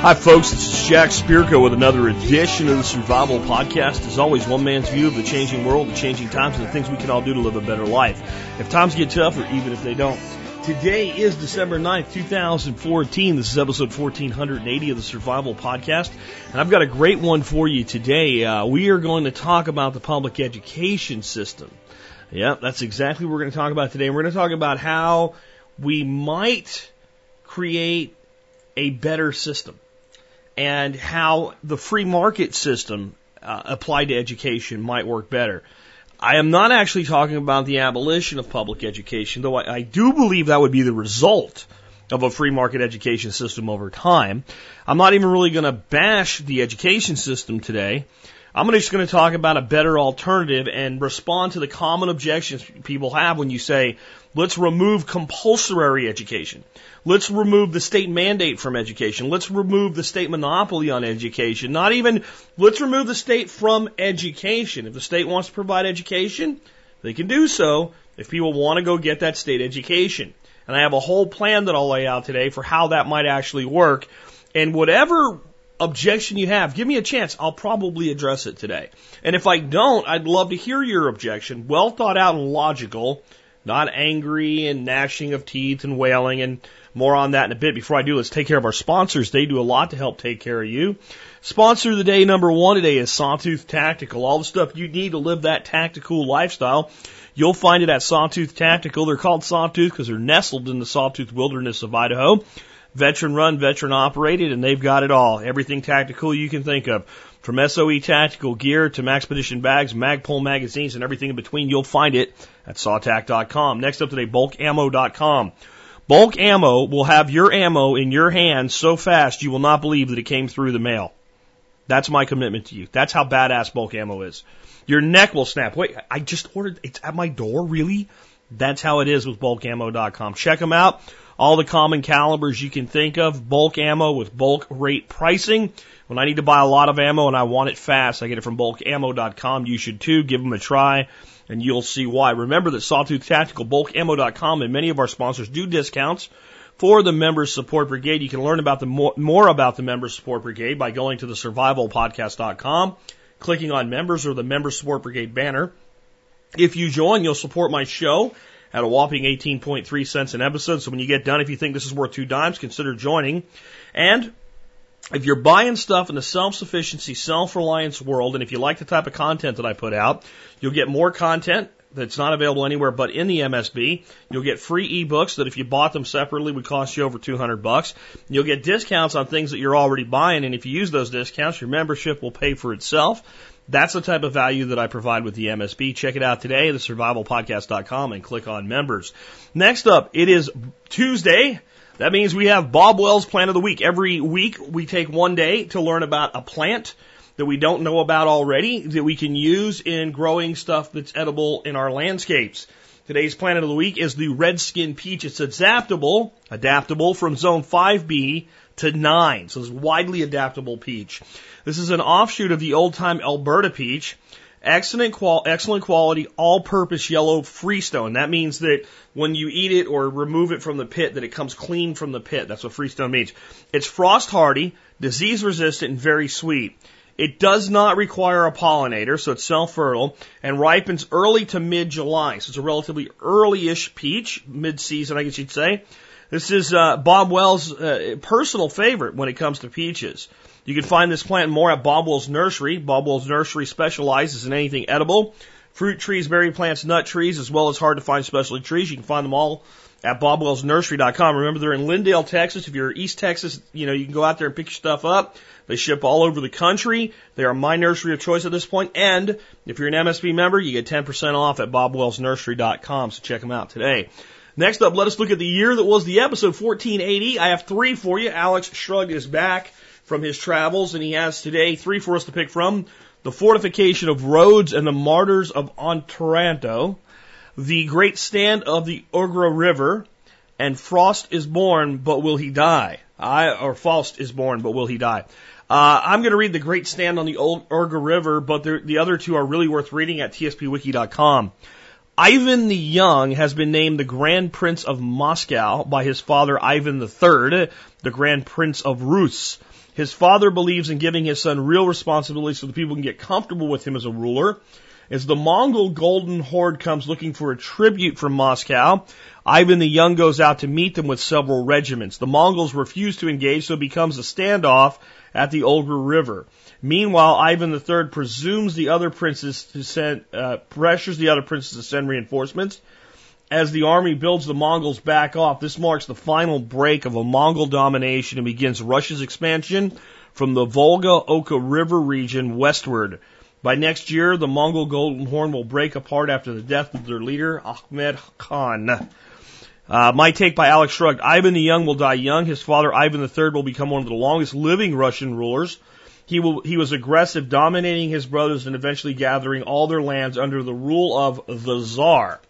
Hi, folks. This is Jack Spirko with another edition of the Survival Podcast. As always, one man's view of the changing world, the changing times, and the things we can all do to live a better life. If times get tough, or even if they don't. Today is December 9th, 2014. This is episode 1480 of the Survival Podcast. And I've got a great one for you today. Uh, we are going to talk about the public education system. Yeah, that's exactly what we're going to talk about today. We're going to talk about how we might create a better system and how the free market system uh, applied to education might work better. I am not actually talking about the abolition of public education, though I, I do believe that would be the result of a free market education system over time. I'm not even really going to bash the education system today. I'm just going to talk about a better alternative and respond to the common objections people have when you say, let's remove compulsory education. Let's remove the state mandate from education. Let's remove the state monopoly on education. Not even, let's remove the state from education. If the state wants to provide education, they can do so if people want to go get that state education. And I have a whole plan that I'll lay out today for how that might actually work. And whatever objection you have, give me a chance. I'll probably address it today. And if I don't, I'd love to hear your objection. Well thought out and logical, not angry and gnashing of teeth and wailing and more on that in a bit. Before I do, let's take care of our sponsors. They do a lot to help take care of you. Sponsor of the day number one today is Sawtooth Tactical. All the stuff you need to live that tactical lifestyle. You'll find it at Sawtooth Tactical. They're called Sawtooth because they're nestled in the Sawtooth wilderness of Idaho. Veteran run, veteran operated, and they've got it all. Everything tactical you can think of. From SOE tactical gear to Maxpedition bags, Magpul magazines, and everything in between, you'll find it at sawtac.com. Next up today, bulkammo.com. Bulk ammo will have your ammo in your hands so fast you will not believe that it came through the mail. That's my commitment to you. That's how badass bulk ammo is. Your neck will snap. Wait, I just ordered, it's at my door, really? That's how it is with bulkammo.com. Check them out. All the common calibers you can think of, bulk ammo with bulk rate pricing. When I need to buy a lot of ammo and I want it fast, I get it from bulkammo.com. You should too. Give them a try and you'll see why. Remember that Sawtooth Tactical, bulkammo.com, and many of our sponsors do discounts for the Members Support Brigade. You can learn about the more, more about the Members Support Brigade by going to the survivalpodcast.com, clicking on members or the Members Support Brigade banner. If you join, you'll support my show at a whopping 18.3 cents an episode. So when you get done, if you think this is worth two dimes, consider joining. And if you're buying stuff in the self-sufficiency, self-reliance world, and if you like the type of content that I put out, you'll get more content that's not available anywhere but in the MSB. You'll get free ebooks that if you bought them separately would cost you over 200 bucks. You'll get discounts on things that you're already buying, and if you use those discounts, your membership will pay for itself. That's the type of value that I provide with the MSB. Check it out today, thesurvivalpodcast.com, and click on members. Next up, it is Tuesday. That means we have Bob Wells plant of the week. Every week we take one day to learn about a plant that we don't know about already that we can use in growing stuff that's edible in our landscapes. Today's plant of the week is the redskin peach. It's adaptable, adaptable from zone 5B to 9. So it's widely adaptable peach. This is an offshoot of the old time Elberta peach. Excellent, qual- excellent quality, all-purpose yellow freestone. That means that when you eat it or remove it from the pit, that it comes clean from the pit. That's what freestone means. It's frost hardy, disease resistant, and very sweet. It does not require a pollinator, so it's self-fertile, and ripens early to mid-July. So it's a relatively early-ish peach, mid-season, I guess you'd say. This is uh, Bob Wells' uh, personal favorite when it comes to peaches. You can find this plant more at Bob Wells Nursery. Bob Wells Nursery specializes in anything edible, fruit trees, berry plants, nut trees, as well as hard to find specialty trees. You can find them all at bobwellsnursery.com. Remember, they're in Lindale, Texas. If you're East Texas, you know, you can go out there and pick your stuff up. They ship all over the country. They are my nursery of choice at this point. And if you're an MSB member, you get 10% off at bobwellsnursery.com. So check them out today. Next up, let us look at the year that was the episode 1480. I have three for you. Alex Shrugged his back from his travels, and he has today three for us to pick from. The fortification of Rhodes and the martyrs of Otranto, the great stand of the Ugra River, and Frost is born, but will he die? I, or Faust is born, but will he die? Uh, I'm going to read the great stand on the old Ugra River, but the other two are really worth reading at tspwiki.com. Ivan the Young has been named the Grand Prince of Moscow by his father Ivan III, the Grand Prince of Rus. His father believes in giving his son real responsibility so the people can get comfortable with him as a ruler. As the Mongol Golden Horde comes looking for a tribute from Moscow, Ivan the Young goes out to meet them with several regiments. The Mongols refuse to engage, so it becomes a standoff at the Olga River. Meanwhile, Ivan III presumes the other princes to send, uh, pressures the other princes to send reinforcements. As the army builds the Mongols back off, this marks the final break of a Mongol domination and begins Russia's expansion from the Volga Oka River region westward. By next year, the Mongol Golden Horde will break apart after the death of their leader, Ahmed Khan. Uh, my take by Alex Shrugged. Ivan the Young will die young. His father, Ivan III, will become one of the longest living Russian rulers. He, will, he was aggressive, dominating his brothers and eventually gathering all their lands under the rule of the Tsar,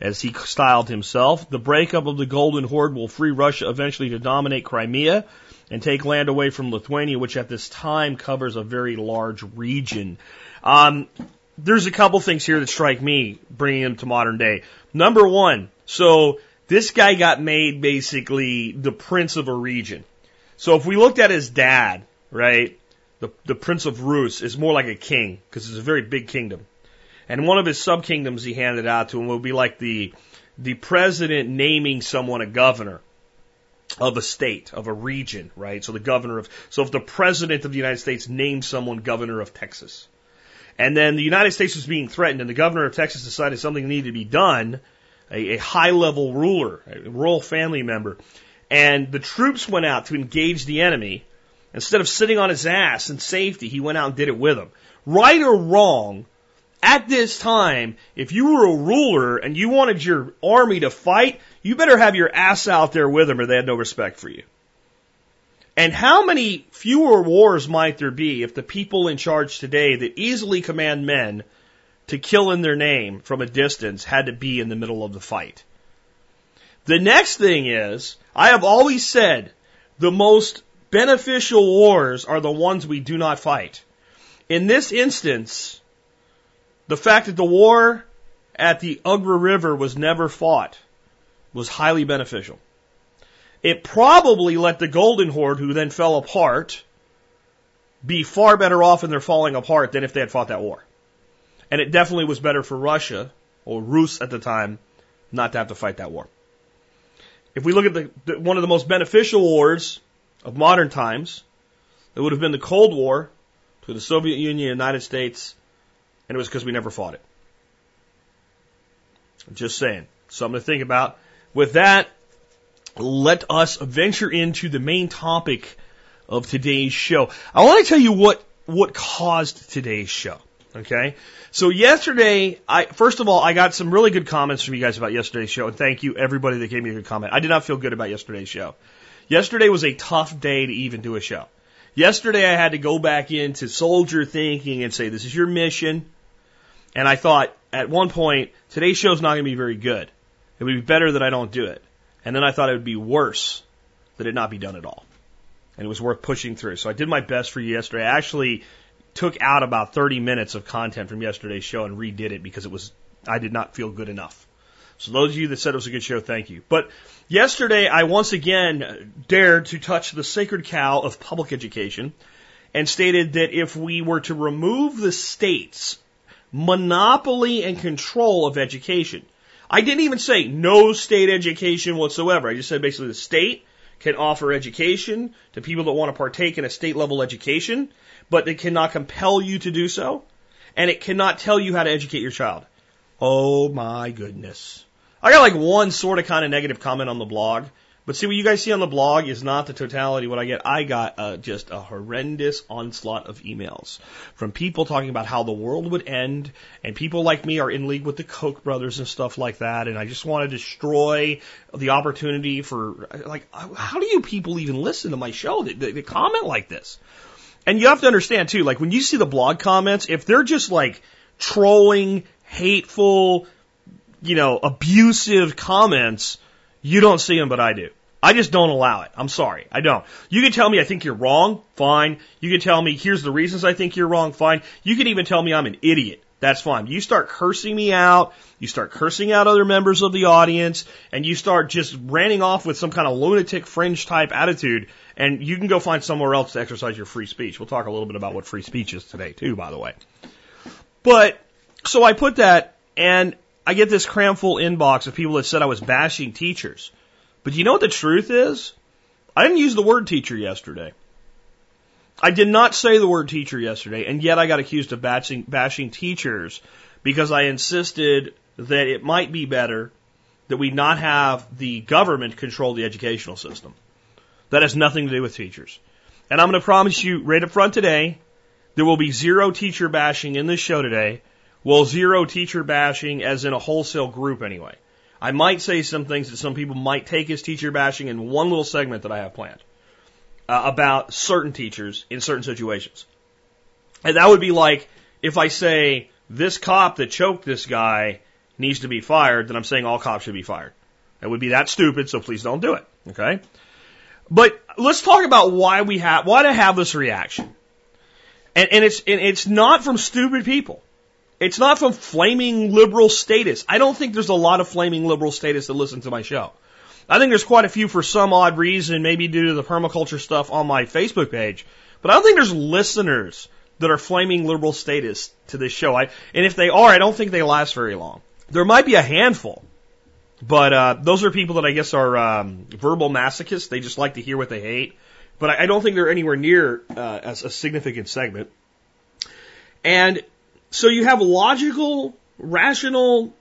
as he styled himself. The breakup of the Golden Horde will free Russia eventually to dominate Crimea and take land away from Lithuania, which at this time covers a very large region. Um, there's a couple things here that strike me, bringing them to modern day. Number one, so this guy got made basically the prince of a region. So if we looked at his dad, right, the, the prince of Rus is more like a king because it's a very big kingdom. And one of his sub kingdoms he handed out to him would be like the, the president naming someone a governor of a state, of a region, right? So the governor of, so if the president of the United States named someone governor of Texas, and then the United States was being threatened and the governor of Texas decided something needed to be done, a, a high level ruler, a royal family member, and the troops went out to engage the enemy, instead of sitting on his ass in safety, he went out and did it with them. Right or wrong, at this time, if you were a ruler and you wanted your army to fight, you better have your ass out there with them or they had no respect for you. And how many fewer wars might there be if the people in charge today that easily command men to kill in their name from a distance had to be in the middle of the fight? The next thing is, I have always said the most beneficial wars are the ones we do not fight. In this instance, the fact that the war at the Ugra River was never fought was highly beneficial. It probably let the Golden Horde, who then fell apart, be far better off in their falling apart than if they had fought that war. And it definitely was better for Russia, or Rus at the time, not to have to fight that war. If we look at the, the, one of the most beneficial wars of modern times, it would have been the Cold War to the Soviet Union, United States, and it was because we never fought it. Just saying. Something to think about. With that, let us venture into the main topic of today's show. I want to tell you what, what caused today's show. Okay. So yesterday, I, first of all, I got some really good comments from you guys about yesterday's show, and thank you everybody that gave me a good comment. I did not feel good about yesterday's show. Yesterday was a tough day to even do a show. Yesterday I had to go back into soldier thinking and say, this is your mission. And I thought at one point, today's show's not going to be very good. It would be better that I don't do it. And then I thought it would be worse that it not be done at all. And it was worth pushing through. So I did my best for you yesterday. I actually took out about 30 minutes of content from yesterday's show and redid it because it was, I did not feel good enough. So those of you that said it was a good show, thank you. But yesterday I once again dared to touch the sacred cow of public education and stated that if we were to remove the state's monopoly and control of education, I didn't even say no state education whatsoever. I just said basically the state can offer education to people that want to partake in a state level education, but it cannot compel you to do so, and it cannot tell you how to educate your child. Oh my goodness. I got like one sort of kind of negative comment on the blog, but see, what you guys see on the blog is not the totality what I get. I got uh, just a horrendous onslaught of emails from people talking about how the world would end, and people like me are in league with the Koch brothers and stuff like that, and I just want to destroy the opportunity for, like, how do you people even listen to my show that, that, that comment like this? And you have to understand too, like when you see the blog comments, if they're just like trolling, hateful, you know, abusive comments, you don't see them, but I do. I just don't allow it. I'm sorry. I don't. You can tell me I think you're wrong. Fine. You can tell me here's the reasons I think you're wrong. Fine. You can even tell me I'm an idiot. That's fine. You start cursing me out, you start cursing out other members of the audience, and you start just ranting off with some kind of lunatic fringe type attitude, and you can go find somewhere else to exercise your free speech. We'll talk a little bit about what free speech is today, too, by the way. But, so I put that, and I get this cramful inbox of people that said I was bashing teachers. But you know what the truth is? I didn't use the word teacher yesterday. I did not say the word teacher yesterday, and yet I got accused of bashing, bashing teachers because I insisted that it might be better that we not have the government control the educational system. That has nothing to do with teachers. And I'm going to promise you right up front today, there will be zero teacher bashing in this show today. Well, zero teacher bashing as in a wholesale group anyway. I might say some things that some people might take as teacher bashing in one little segment that I have planned uh, about certain teachers in certain situations. And that would be like if I say this cop that choked this guy needs to be fired, then I'm saying all cops should be fired. It would be that stupid, so please don't do it. Okay? But let's talk about why we have why to have this reaction. And, and it's and it's not from stupid people. It's not from flaming liberal statists. I don't think there's a lot of flaming liberal statists that listen to my show. I think there's quite a few for some odd reason, maybe due to the permaculture stuff on my Facebook page. But I don't think there's listeners that are flaming liberal statists to this show. I, and if they are, I don't think they last very long. There might be a handful, but uh, those are people that I guess are um, verbal masochists. They just like to hear what they hate. But I, I don't think they're anywhere near uh, as a significant segment. And so you have logical, rational,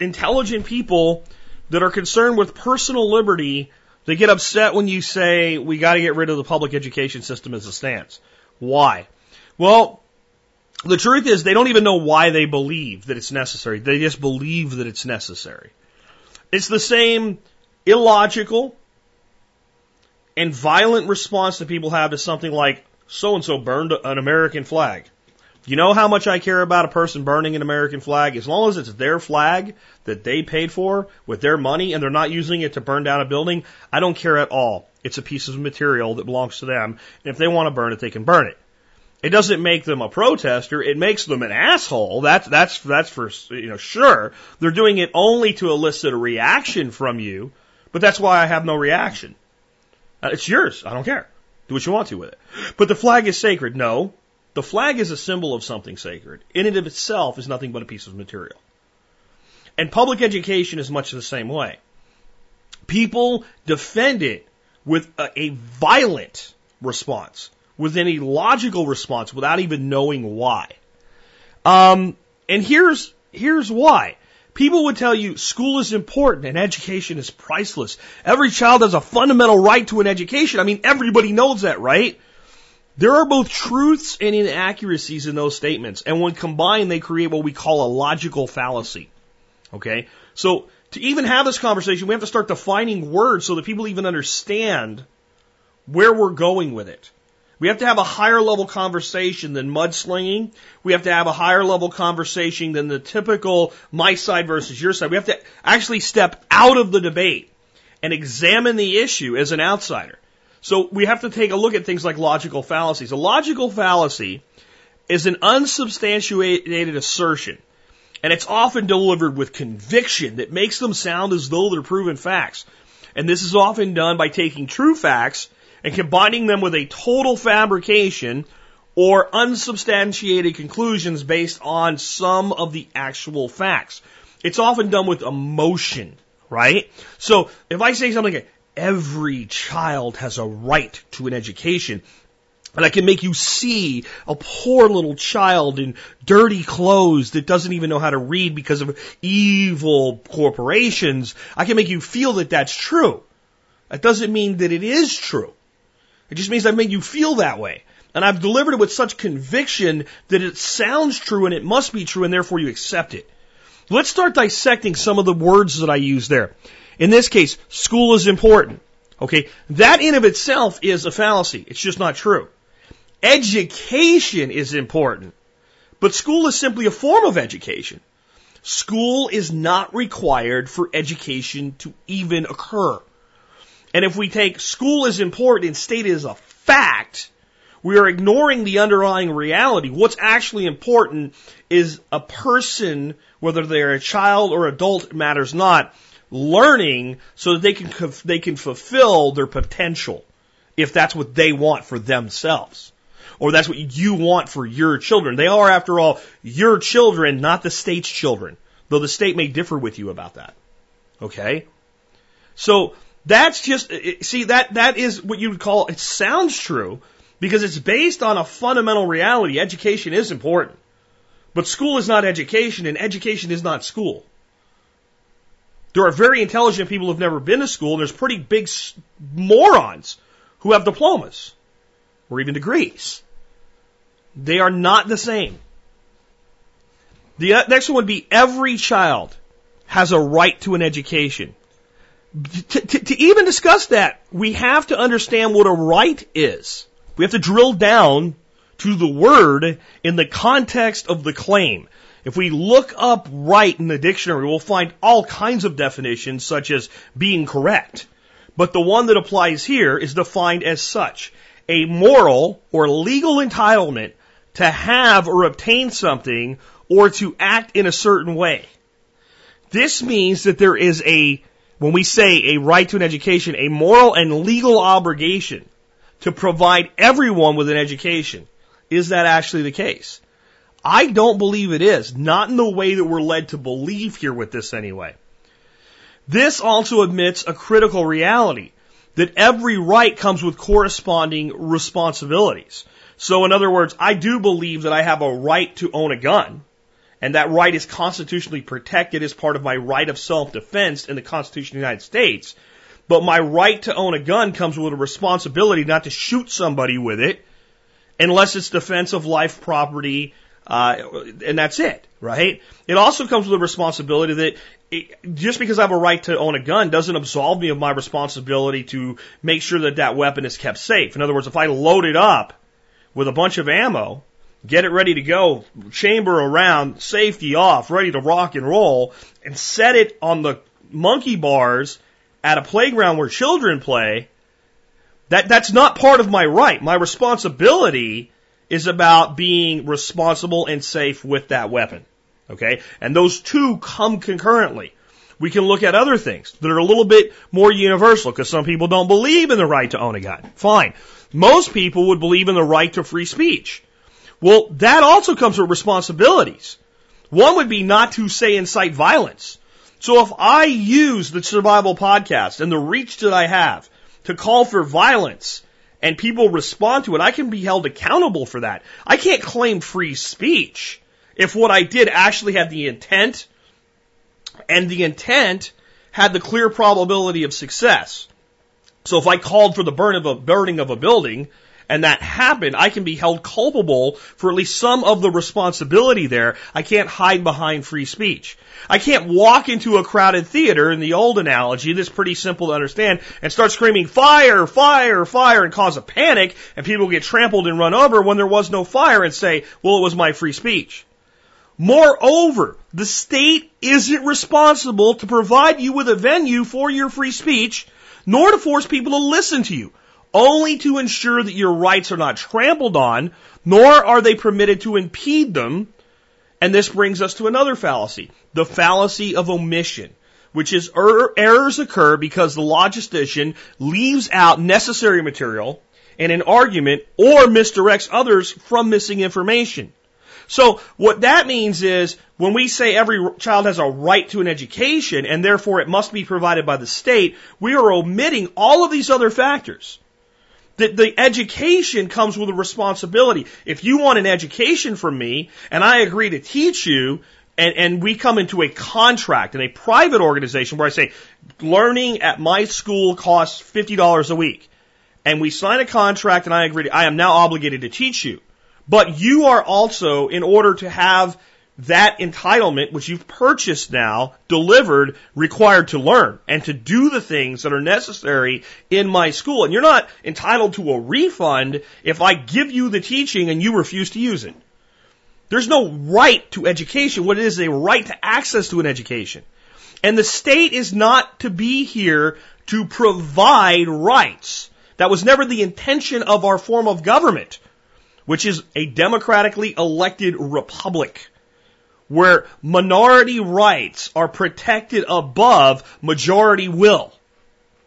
intelligent people that are concerned with personal liberty they get upset when you say we got to get rid of the public education system as a stance. Why? Well, the truth is they don't even know why they believe that it's necessary. They just believe that it's necessary. It's the same illogical and violent response that people have to something like so and so burned an American flag. You know how much I care about a person burning an American flag? As long as it's their flag that they paid for with their money and they're not using it to burn down a building, I don't care at all. It's a piece of material that belongs to them. And if they want to burn it, they can burn it. It doesn't make them a protester. It makes them an asshole. That's, that's, that's for, you know, sure. They're doing it only to elicit a reaction from you, but that's why I have no reaction. Uh, it's yours. I don't care. Do what you want to with it. But the flag is sacred. No, the flag is a symbol of something sacred. In and of itself is nothing but a piece of material. And public education is much the same way. People defend it with a, a violent response, with any logical response, without even knowing why. Um, and here's here's why. People would tell you school is important and education is priceless. Every child has a fundamental right to an education. I mean, everybody knows that, right? There are both truths and inaccuracies in those statements, and when combined, they create what we call a logical fallacy. Okay? So, to even have this conversation, we have to start defining words so that people even understand where we're going with it. We have to have a higher level conversation than mudslinging. We have to have a higher level conversation than the typical my side versus your side. We have to actually step out of the debate and examine the issue as an outsider. So we have to take a look at things like logical fallacies. A logical fallacy is an unsubstantiated assertion, and it's often delivered with conviction that makes them sound as though they're proven facts. And this is often done by taking true facts and combining them with a total fabrication or unsubstantiated conclusions based on some of the actual facts. It's often done with emotion, right? So if I say something like, every child has a right to an education. And I can make you see a poor little child in dirty clothes that doesn't even know how to read because of evil corporations. I can make you feel that that's true. That doesn't mean that it is true. It just means I've made you feel that way. And I've delivered it with such conviction that it sounds true and it must be true and therefore you accept it. Let's start dissecting some of the words that I use there. In this case, school is important. Okay, that in of itself is a fallacy. It's just not true. Education is important, but school is simply a form of education. School is not required for education to even occur. And if we take school is important and state it as a fact, we are ignoring the underlying reality. What's actually important is a person, whether they're a child or adult, matters not, learning so that they can, they can fulfill their potential if that's what they want for themselves. Or that's what you want for your children. They are, after all, your children, not the state's children. Though the state may differ with you about that. Okay? So, that's just, see, that, that is what you would call, it sounds true, because it's based on a fundamental reality. Education is important. But school is not education, and education is not school. There are very intelligent people who've never been to school, and there's pretty big morons who have diplomas or even degrees. They are not the same. The uh, next one would be every child has a right to an education. To, to, to, even discuss that, we have to understand what a right is. We have to drill down to the word in the context of the claim. If we look up right in the dictionary, we'll find all kinds of definitions such as being correct. But the one that applies here is defined as such. A moral or legal entitlement to have or obtain something or to act in a certain way. This means that there is a, when we say a right to an education, a moral and legal obligation to provide everyone with an education. Is that actually the case? I don't believe it is. Not in the way that we're led to believe here with this anyway. This also admits a critical reality that every right comes with corresponding responsibilities. So in other words, I do believe that I have a right to own a gun, and that right is constitutionally protected as part of my right of self-defense in the Constitution of the United States. But my right to own a gun comes with a responsibility not to shoot somebody with it unless it's defense of life, property, uh, and that's it, right? It also comes with a responsibility that it, just because I have a right to own a gun doesn't absolve me of my responsibility to make sure that that weapon is kept safe. In other words, if I load it up with a bunch of ammo, get it ready to go, chamber around, safety off, ready to rock and roll, and set it on the monkey bars at a playground where children play, that, that's not part of my right. My responsibility is about being responsible and safe with that weapon. Okay? And those two come concurrently. We can look at other things that are a little bit more universal because some people don't believe in the right to own a gun. Fine. Most people would believe in the right to free speech. Well, that also comes with responsibilities. One would be not to say incite violence. So if I use the survival podcast and the reach that I have to call for violence and people respond to it, I can be held accountable for that. I can't claim free speech if what I did actually had the intent and the intent had the clear probability of success. So if I called for the burn of a burning of a building and that happened, I can be held culpable for at least some of the responsibility there. I can't hide behind free speech. I can't walk into a crowded theater in the old analogy, that's pretty simple to understand, and start screaming fire, fire, fire and cause a panic and people get trampled and run over when there was no fire and say, well, it was my free speech. Moreover, the state isn't responsible to provide you with a venue for your free speech, nor to force people to listen to you only to ensure that your rights are not trampled on, nor are they permitted to impede them. And this brings us to another fallacy, the fallacy of omission, which is er- errors occur because the logistician leaves out necessary material in an argument or misdirects others from missing information. So what that means is when we say every child has a right to an education and therefore it must be provided by the state, we are omitting all of these other factors. The, the education comes with a responsibility. If you want an education from me and I agree to teach you, and, and we come into a contract in a private organization where I say, learning at my school costs $50 a week. And we sign a contract and I agree, to, I am now obligated to teach you. But you are also, in order to have that entitlement, which you've purchased now, delivered, required to learn and to do the things that are necessary in my school. And you're not entitled to a refund if I give you the teaching and you refuse to use it. There's no right to education. What it is, is a right to access to an education. And the state is not to be here to provide rights. That was never the intention of our form of government which is a democratically elected republic where minority rights are protected above majority will.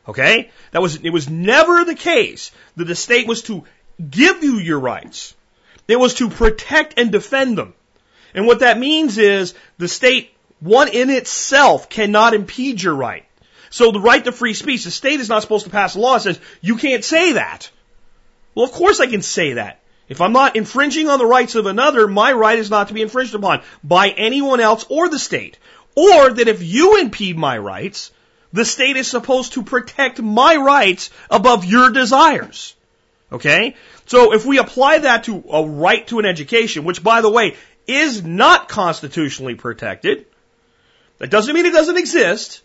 Okay? That was, it was never the case that the state was to give you your rights. It was to protect and defend them. And what that means is the state, one in itself, cannot impede your right. So the right to free speech, the state is not supposed to pass a law that says, you can't say that. Well, of course I can say that. If I'm not infringing on the rights of another, my right is not to be infringed upon by anyone else or the state. Or that if you impede my rights, the state is supposed to protect my rights above your desires. Okay? So if we apply that to a right to an education, which by the way is not constitutionally protected, that doesn't mean it doesn't exist.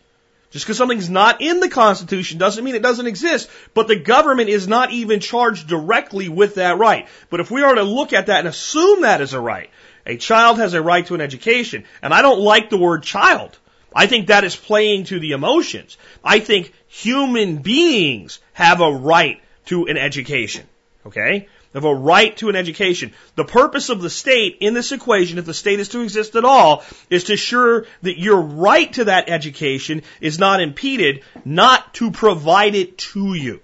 Just because something's not in the Constitution doesn't mean it doesn't exist, but the government is not even charged directly with that right. But if we are to look at that and assume that is a right, a child has a right to an education, and I don't like the word child. I think that is playing to the emotions. I think human beings have a right to an education. Okay? Of a right to an education. The purpose of the state in this equation, if the state is to exist at all, is to ensure that your right to that education is not impeded, not to provide it to you.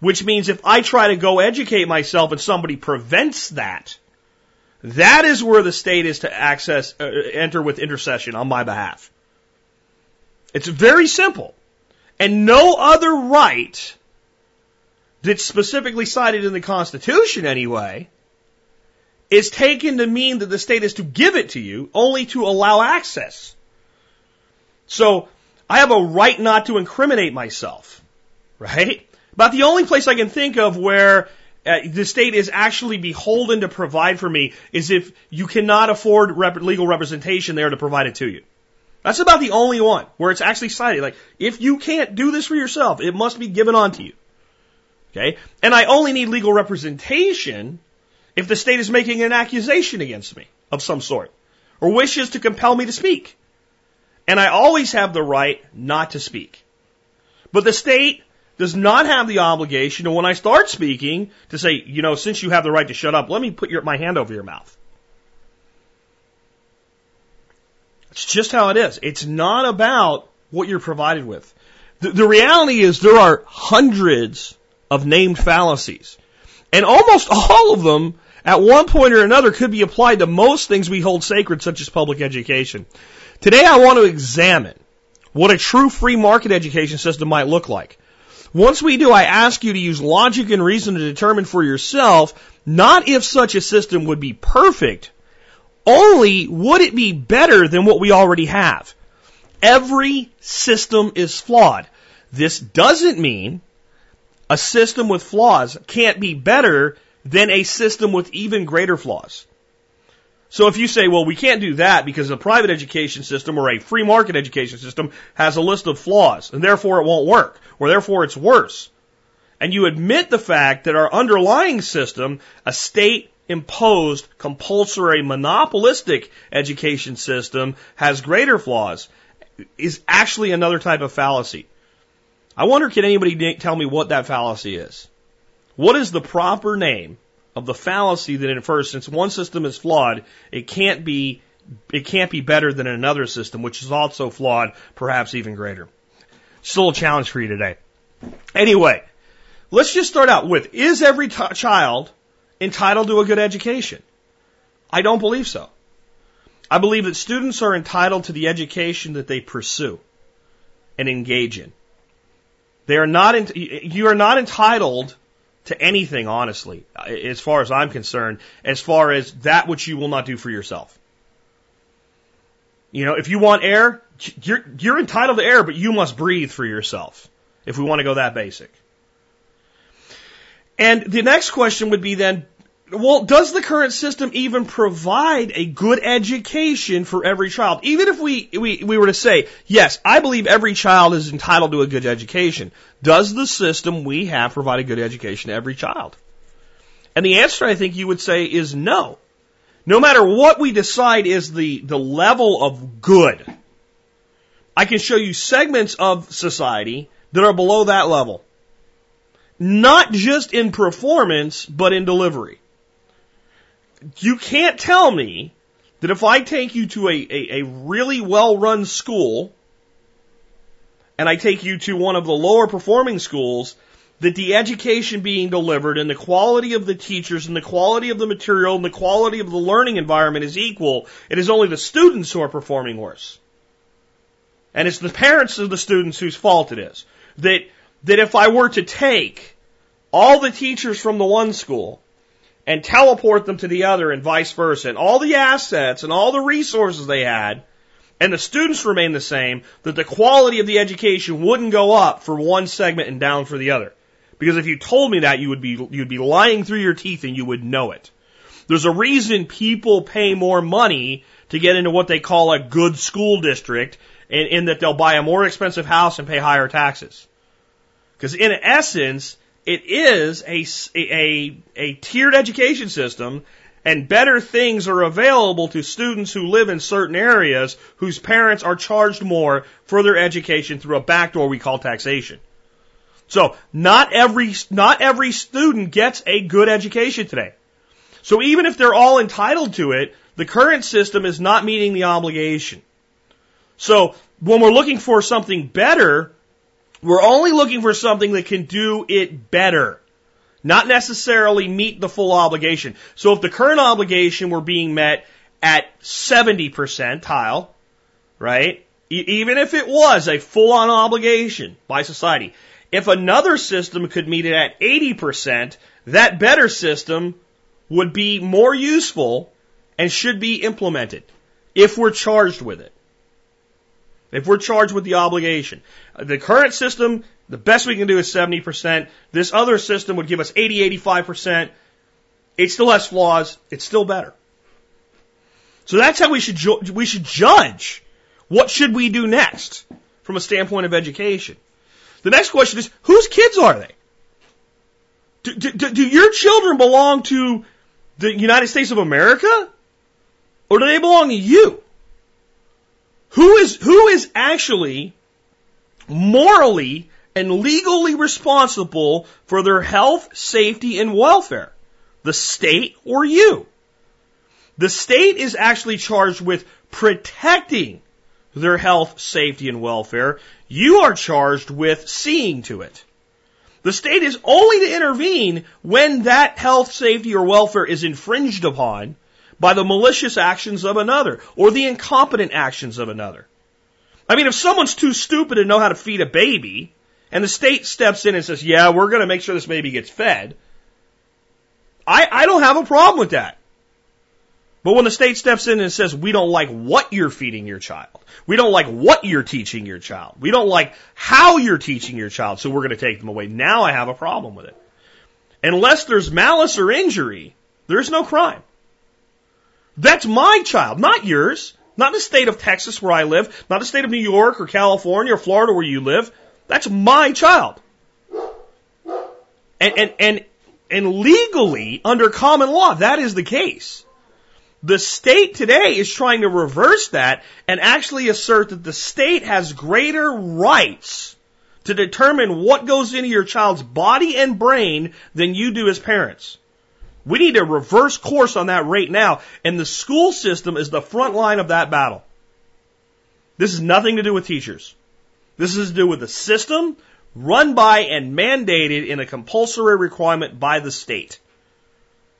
Which means if I try to go educate myself and somebody prevents that, that is where the state is to access, uh, enter with intercession on my behalf. It's very simple. And no other right that's specifically cited in the Constitution anyway is taken to mean that the state is to give it to you only to allow access. So I have a right not to incriminate myself, right? About the only place I can think of where uh, the state is actually beholden to provide for me is if you cannot afford rep- legal representation there to provide it to you. That's about the only one where it's actually cited. Like, if you can't do this for yourself, it must be given on to you. Okay? And I only need legal representation if the state is making an accusation against me of some sort or wishes to compel me to speak. And I always have the right not to speak. But the state does not have the obligation, and when I start speaking, to say, you know, since you have the right to shut up, let me put your, my hand over your mouth. It's just how it is. It's not about what you're provided with. The, the reality is there are hundreds of named fallacies. And almost all of them, at one point or another, could be applied to most things we hold sacred, such as public education. Today I want to examine what a true free market education system might look like. Once we do, I ask you to use logic and reason to determine for yourself not if such a system would be perfect, only would it be better than what we already have. Every system is flawed. This doesn't mean a system with flaws can't be better than a system with even greater flaws. So if you say, well, we can't do that because a private education system or a free market education system has a list of flaws and therefore it won't work or therefore it's worse. And you admit the fact that our underlying system, a state imposed compulsory monopolistic education system has greater flaws is actually another type of fallacy. I wonder can anybody tell me what that fallacy is? What is the proper name of the fallacy that infers since one system is flawed, it can't be it can't be better than another system which is also flawed, perhaps even greater. Still a challenge for you today. Anyway, let's just start out with is every child entitled to a good education? I don't believe so. I believe that students are entitled to the education that they pursue and engage in. They are not, you are not entitled to anything, honestly, as far as I'm concerned, as far as that which you will not do for yourself. You know, if you want air, you're, you're entitled to air, but you must breathe for yourself, if we want to go that basic. And the next question would be then, well, does the current system even provide a good education for every child? Even if we, we, we were to say, yes, I believe every child is entitled to a good education. Does the system we have provide a good education to every child? And the answer I think you would say is no. No matter what we decide is the, the level of good, I can show you segments of society that are below that level. Not just in performance, but in delivery. You can't tell me that if I take you to a, a, a really well run school and I take you to one of the lower performing schools, that the education being delivered and the quality of the teachers and the quality of the material and the quality of the learning environment is equal. It is only the students who are performing worse. And it's the parents of the students whose fault it is. That, that if I were to take all the teachers from the one school and teleport them to the other and vice versa, and all the assets and all the resources they had, and the students remain the same, that the quality of the education wouldn't go up for one segment and down for the other. Because if you told me that, you would be, you'd be lying through your teeth and you would know it. There's a reason people pay more money to get into what they call a good school district in, in that they'll buy a more expensive house and pay higher taxes. Because in essence, it is a, a, a tiered education system and better things are available to students who live in certain areas whose parents are charged more for their education through a backdoor we call taxation. So not every, not every student gets a good education today. So even if they're all entitled to it, the current system is not meeting the obligation. So when we're looking for something better, we're only looking for something that can do it better. Not necessarily meet the full obligation. So if the current obligation were being met at 70 percentile, right? Even if it was a full on obligation by society, if another system could meet it at 80%, that better system would be more useful and should be implemented if we're charged with it. If we're charged with the obligation. Uh, the current system, the best we can do is 70%. This other system would give us 80, 85%. It still has flaws. It's still better. So that's how we should, ju- we should judge what should we do next from a standpoint of education. The next question is, whose kids are they? Do, do, do your children belong to the United States of America? Or do they belong to you? Who is, who is actually morally and legally responsible for their health, safety, and welfare? The state or you? The state is actually charged with protecting their health, safety, and welfare. You are charged with seeing to it. The state is only to intervene when that health, safety, or welfare is infringed upon by the malicious actions of another or the incompetent actions of another. I mean, if someone's too stupid to know how to feed a baby and the state steps in and says, yeah, we're going to make sure this baby gets fed, I, I don't have a problem with that. But when the state steps in and says, we don't like what you're feeding your child, we don't like what you're teaching your child, we don't like how you're teaching your child, so we're going to take them away. Now I have a problem with it. Unless there's malice or injury, there's no crime. That's my child, not yours. Not the state of Texas where I live, not the state of New York or California or Florida where you live. That's my child. And, and, and, and legally, under common law, that is the case. The state today is trying to reverse that and actually assert that the state has greater rights to determine what goes into your child's body and brain than you do as parents. We need to reverse course on that right now, and the school system is the front line of that battle. This has nothing to do with teachers. This is to do with the system run by and mandated in a compulsory requirement by the state.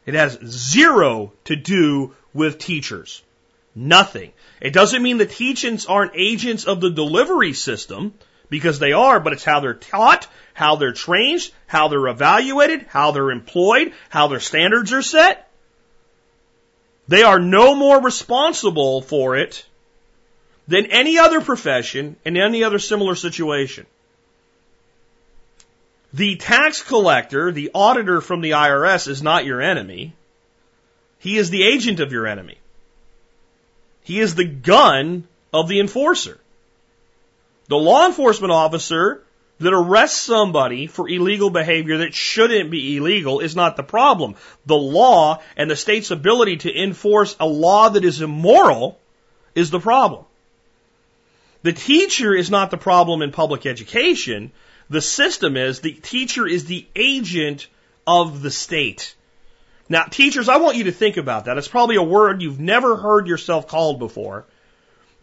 It has zero to do with teachers. Nothing. It doesn't mean the teachers aren't agents of the delivery system, because they are, but it's how they're taught, how they're trained, how they're evaluated, how they're employed, how their standards are set. They are no more responsible for it than any other profession in any other similar situation. The tax collector, the auditor from the IRS is not your enemy. He is the agent of your enemy. He is the gun of the enforcer. The law enforcement officer that arrests somebody for illegal behavior that shouldn't be illegal is not the problem. The law and the state's ability to enforce a law that is immoral is the problem. The teacher is not the problem in public education. The system is the teacher is the agent of the state. Now, teachers, I want you to think about that. It's probably a word you've never heard yourself called before,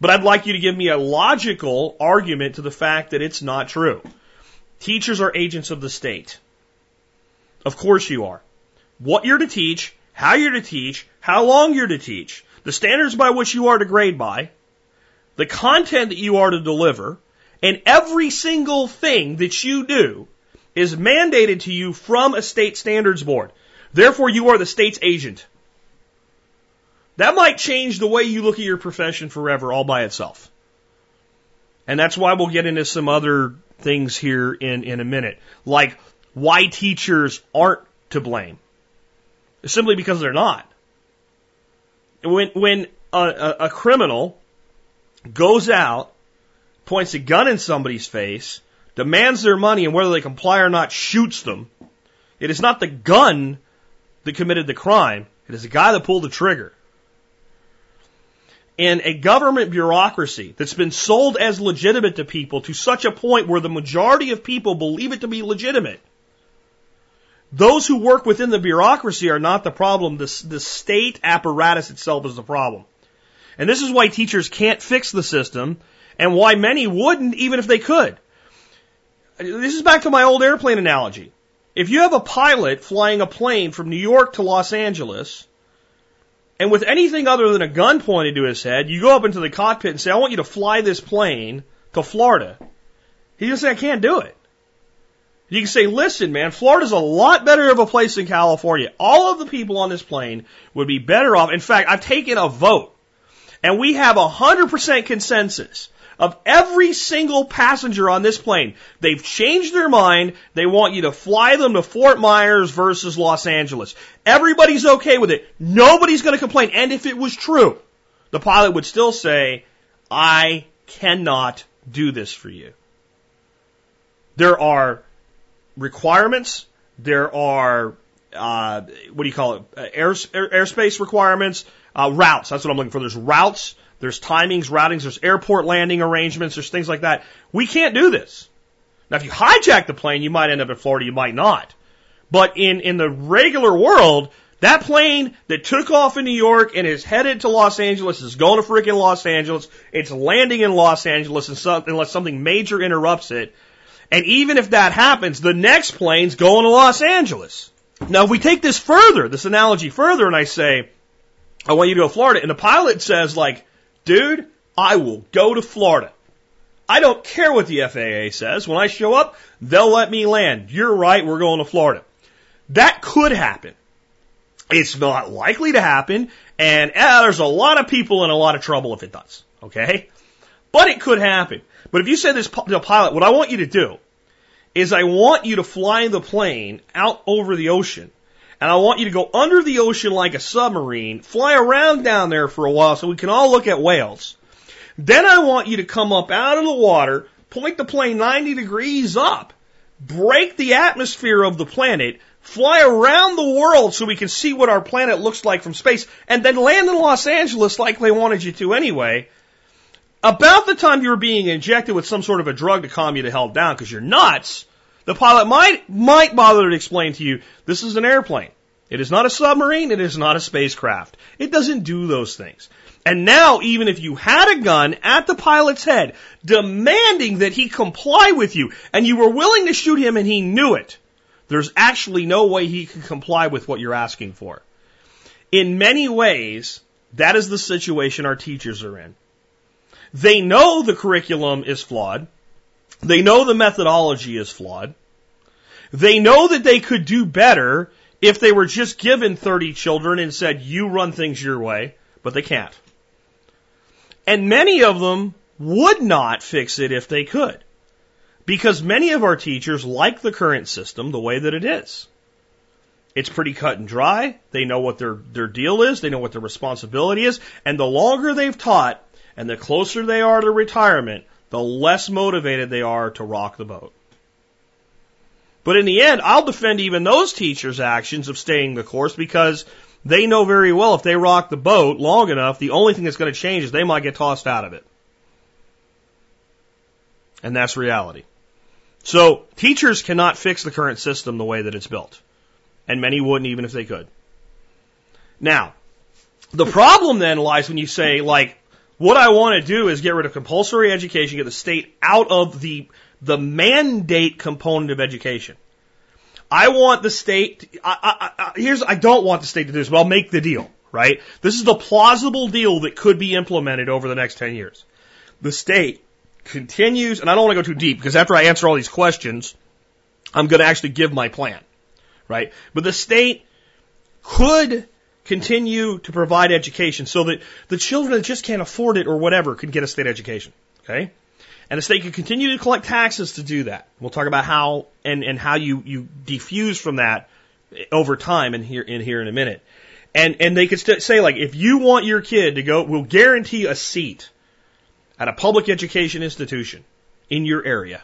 but I'd like you to give me a logical argument to the fact that it's not true. Teachers are agents of the state. Of course you are. What you're to teach, how you're to teach, how long you're to teach, the standards by which you are to grade by, the content that you are to deliver, and every single thing that you do is mandated to you from a state standards board. Therefore, you are the state's agent. That might change the way you look at your profession forever all by itself. And that's why we'll get into some other things here in, in a minute. Like why teachers aren't to blame. Simply because they're not. When, when a, a, criminal goes out, points a gun in somebody's face, demands their money, and whether they comply or not, shoots them, it is not the gun that committed the crime. It is the guy that pulled the trigger. In a government bureaucracy that's been sold as legitimate to people to such a point where the majority of people believe it to be legitimate, those who work within the bureaucracy are not the problem. The, the state apparatus itself is the problem. And this is why teachers can't fix the system and why many wouldn't even if they could. This is back to my old airplane analogy. If you have a pilot flying a plane from New York to Los Angeles, and with anything other than a gun pointed to his head, you go up into the cockpit and say, I want you to fly this plane to Florida. Going to say, I can't do it. You can say, listen, man, Florida's a lot better of a place than California. All of the people on this plane would be better off. In fact, I've taken a vote and we have a hundred percent consensus of every single passenger on this plane. They've changed their mind. They want you to fly them to Fort Myers versus Los Angeles. Everybody's okay with it. Nobody's going to complain. And if it was true, the pilot would still say, I cannot do this for you. There are requirements. There are, uh, what do you call it? Air, air, airspace requirements, uh, routes. That's what I'm looking for. There's routes there's timings, routings, there's airport landing arrangements, there's things like that. We can't do this. Now, if you hijack the plane, you might end up in Florida, you might not. But in, in the regular world, that plane that took off in New York and is headed to Los Angeles is going to freaking Los Angeles. It's landing in Los Angeles unless something major interrupts it. And even if that happens, the next plane's going to Los Angeles. Now, if we take this further, this analogy further, and I say, I want you to go to Florida, and the pilot says, like, Dude, I will go to Florida. I don't care what the FAA says. When I show up, they'll let me land. You're right, we're going to Florida. That could happen. It's not likely to happen, and eh, there's a lot of people in a lot of trouble if it does. Okay? But it could happen. But if you say this to pilot, what I want you to do is I want you to fly the plane out over the ocean and I want you to go under the ocean like a submarine, fly around down there for a while so we can all look at whales. Then I want you to come up out of the water, point the plane 90 degrees up, break the atmosphere of the planet, fly around the world so we can see what our planet looks like from space, and then land in Los Angeles like they wanted you to anyway. About the time you're being injected with some sort of a drug to calm you the hell down because you're nuts, the pilot might, might bother to explain to you, this is an airplane. It is not a submarine. It is not a spacecraft. It doesn't do those things. And now, even if you had a gun at the pilot's head, demanding that he comply with you, and you were willing to shoot him and he knew it, there's actually no way he can comply with what you're asking for. In many ways, that is the situation our teachers are in. They know the curriculum is flawed. They know the methodology is flawed. They know that they could do better if they were just given 30 children and said, you run things your way, but they can't. And many of them would not fix it if they could. Because many of our teachers like the current system the way that it is. It's pretty cut and dry. They know what their, their deal is. They know what their responsibility is. And the longer they've taught and the closer they are to retirement, the less motivated they are to rock the boat. But in the end, I'll defend even those teachers' actions of staying the course because they know very well if they rock the boat long enough, the only thing that's going to change is they might get tossed out of it. And that's reality. So teachers cannot fix the current system the way that it's built. And many wouldn't even if they could. Now, the problem then lies when you say, like, what I want to do is get rid of compulsory education, get the state out of the, the mandate component of education. I want the state, I, I, I, here's, I don't want the state to do this, but I'll make the deal, right? This is the plausible deal that could be implemented over the next 10 years. The state continues, and I don't want to go too deep because after I answer all these questions, I'm going to actually give my plan, right? But the state could continue to provide education so that the children that just can't afford it or whatever can get a state education, okay? And the state can continue to collect taxes to do that. We'll talk about how and, and how you, you defuse from that over time in here in here in a minute. And and they could st- say like if you want your kid to go, we'll guarantee a seat at a public education institution in your area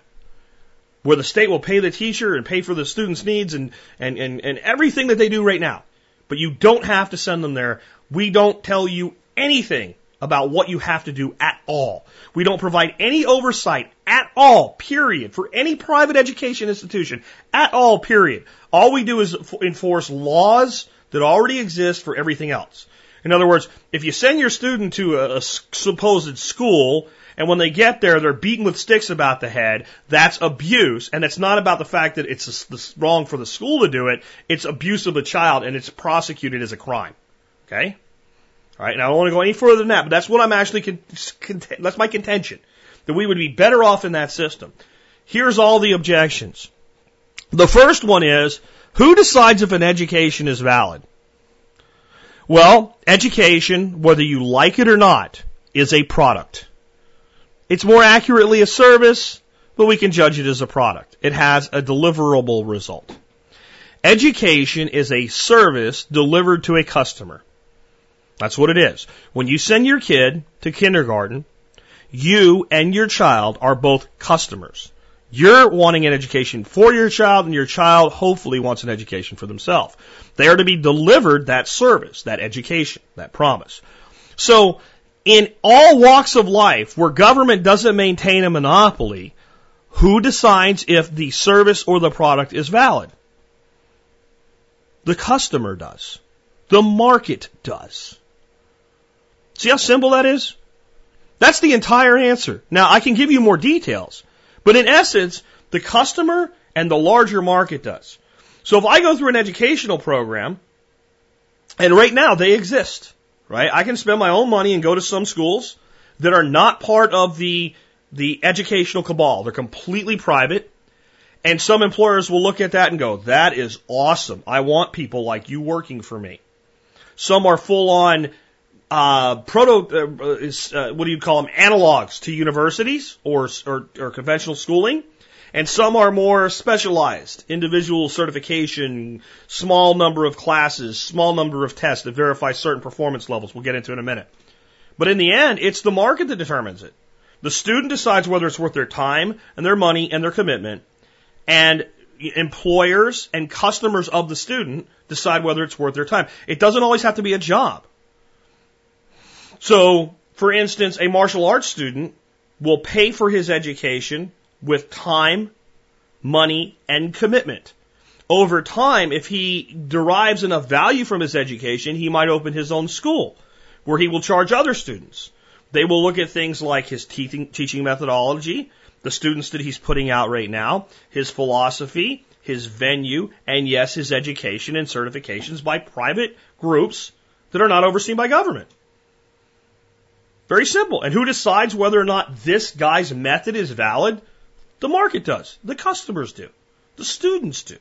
where the state will pay the teacher and pay for the student's needs and, and, and, and everything that they do right now. But you don't have to send them there. We don't tell you anything about what you have to do at all. We don't provide any oversight at all, period, for any private education institution at all, period. All we do is enforce laws that already exist for everything else. In other words, if you send your student to a, supposed school and when they get there, they're beaten with sticks about the head. That's abuse. And it's not about the fact that it's wrong for the school to do it. It's abuse of a child and it's prosecuted as a crime. Okay? All right. Now I don't want to go any further than that, but that's what I'm actually, con- con- that's my contention. That we would be better off in that system. Here's all the objections. The first one is, who decides if an education is valid? Well, education, whether you like it or not, is a product. It's more accurately a service, but we can judge it as a product. It has a deliverable result. Education is a service delivered to a customer. That's what it is. When you send your kid to kindergarten, you and your child are both customers. You're wanting an education for your child, and your child hopefully wants an education for themselves. They are to be delivered that service, that education, that promise. So in all walks of life where government doesn't maintain a monopoly, who decides if the service or the product is valid? The customer does. The market does. See how simple that is? That's the entire answer. Now, I can give you more details, but in essence, the customer and the larger market does. So if I go through an educational program, and right now they exist, right? I can spend my own money and go to some schools that are not part of the, the educational cabal. They're completely private. And some employers will look at that and go, that is awesome. I want people like you working for me. Some are full on, uh, proto, uh, uh, what do you call them? Analogs to universities or, or, or conventional schooling and some are more specialized, individual certification, small number of classes, small number of tests that verify certain performance levels. We'll get into in a minute. But in the end, it's the market that determines it. The student decides whether it's worth their time and their money and their commitment, and employers and customers of the student decide whether it's worth their time. It doesn't always have to be a job. So, for instance, a martial arts student will pay for his education with time, money, and commitment. Over time, if he derives enough value from his education, he might open his own school where he will charge other students. They will look at things like his teaching, teaching methodology, the students that he's putting out right now, his philosophy, his venue, and yes, his education and certifications by private groups that are not overseen by government. Very simple. And who decides whether or not this guy's method is valid? The market does. The customers do. The students do.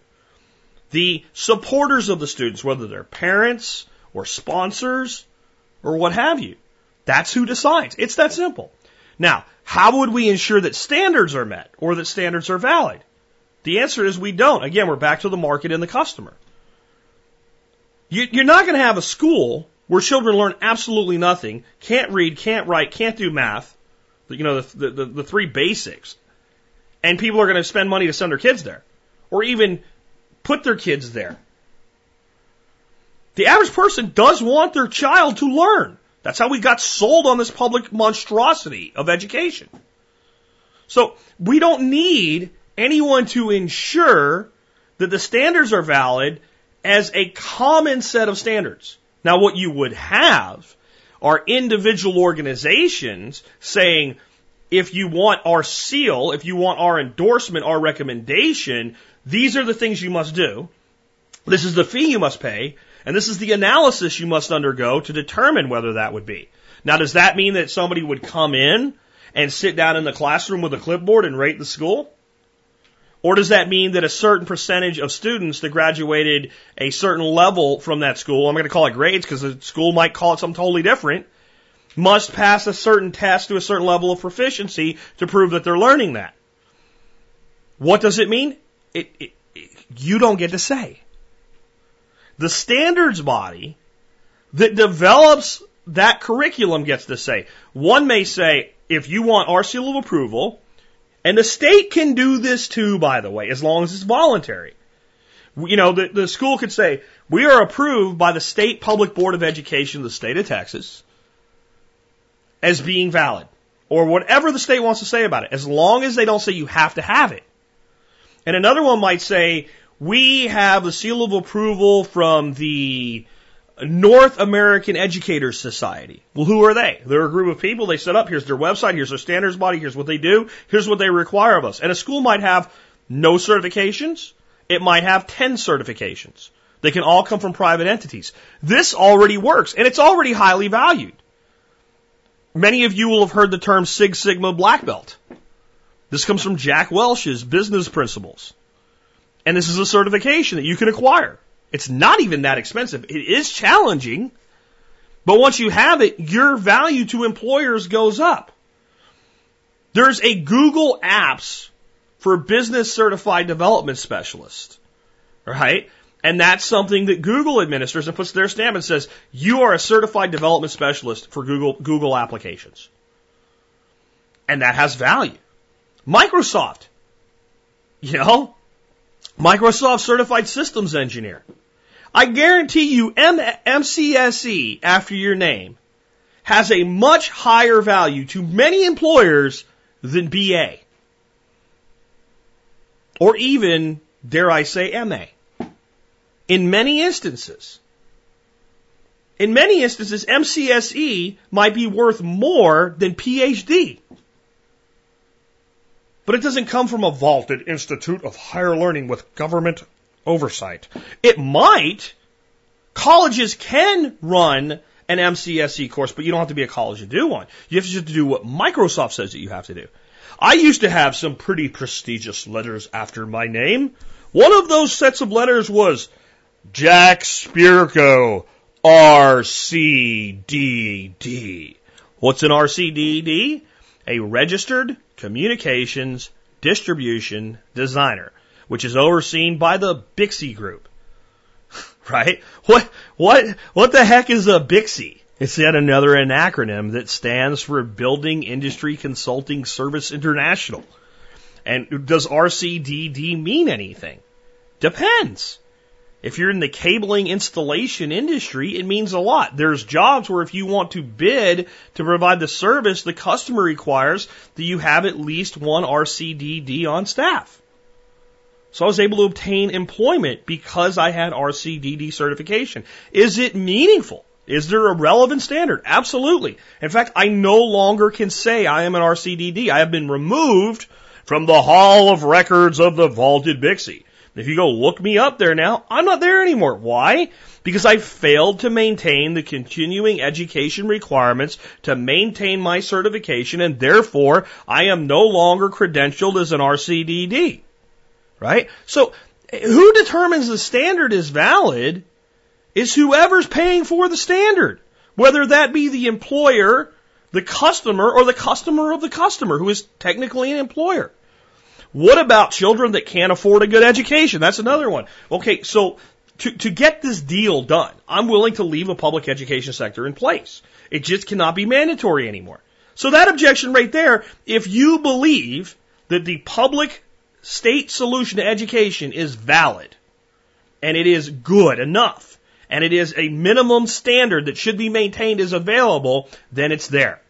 The supporters of the students, whether they're parents or sponsors or what have you. That's who decides. It's that simple. Now, how would we ensure that standards are met or that standards are valid? The answer is we don't. Again, we're back to the market and the customer. You're not going to have a school where children learn absolutely nothing, can't read, can't write, can't do math, you know, the, the, the three basics, and people are going to spend money to send their kids there or even put their kids there. The average person does want their child to learn. That's how we got sold on this public monstrosity of education. So we don't need anyone to ensure that the standards are valid as a common set of standards. Now, what you would have are individual organizations saying, if you want our seal, if you want our endorsement, our recommendation, these are the things you must do. This is the fee you must pay, and this is the analysis you must undergo to determine whether that would be. Now, does that mean that somebody would come in and sit down in the classroom with a clipboard and rate the school? Or does that mean that a certain percentage of students that graduated a certain level from that school, I'm going to call it grades because the school might call it something totally different, must pass a certain test to a certain level of proficiency to prove that they're learning that? What does it mean? It, it, it, you don't get to say. The standards body that develops that curriculum gets to say. One may say, if you want our seal of approval, and the state can do this too, by the way, as long as it's voluntary. You know, the, the school could say, we are approved by the State Public Board of Education of the state of Texas as being valid. Or whatever the state wants to say about it, as long as they don't say you have to have it. And another one might say, we have a seal of approval from the North American Educators Society. Well, who are they? They're a group of people. They set up, here's their website, here's their standards body, here's what they do, here's what they require of us. And a school might have no certifications. It might have 10 certifications. They can all come from private entities. This already works, and it's already highly valued. Many of you will have heard the term Six Sigma Black Belt. This comes from Jack Welch's Business Principles. And this is a certification that you can acquire. It's not even that expensive. It is challenging, but once you have it, your value to employers goes up. There's a Google Apps for business certified development specialist, right? And that's something that Google administers and puts their stamp and says, you are a certified development specialist for Google, Google applications. And that has value. Microsoft, you know, Microsoft certified systems engineer. I guarantee you M- MCSE after your name has a much higher value to many employers than BA. Or even, dare I say, MA. In many instances. In many instances, MCSE might be worth more than PhD. But it doesn't come from a vaulted institute of higher learning with government oversight. It might. Colleges can run an MCSE course, but you don't have to be a college to do one. You have to just do what Microsoft says that you have to do. I used to have some pretty prestigious letters after my name. One of those sets of letters was Jack Spirko, RCDD. What's an RCDD? A registered communications distribution designer which is overseen by the BICSI Group. right? What, what, what the heck is a BICSI? It's yet another acronym that stands for Building Industry Consulting Service International. And does RCDD mean anything? Depends. If you're in the cabling installation industry, it means a lot. There's jobs where if you want to bid to provide the service, the customer requires that you have at least one RCDD on staff. So I was able to obtain employment because I had RCDD certification. Is it meaningful? Is there a relevant standard? Absolutely. In fact, I no longer can say I am an RCDD. I have been removed from the Hall of Records of the Vaulted BICSI. If you go look me up there now, I'm not there anymore. Why? Because I failed to maintain the continuing education requirements to maintain my certification and therefore I am no longer credentialed as an RCDD right? So who determines the standard is valid is whoever's paying for the standard, whether that be the employer, the customer, or the customer of the customer, who is technically an employer. What about children that can't afford a good education? That's another one. Okay, so to, to get this deal done, I'm willing to leave a public education sector in place. It just cannot be mandatory anymore. So that objection right there, if you believe that the public state solution to education is valid and it is good enough and it is a minimum standard that should be maintained is available, then it's there.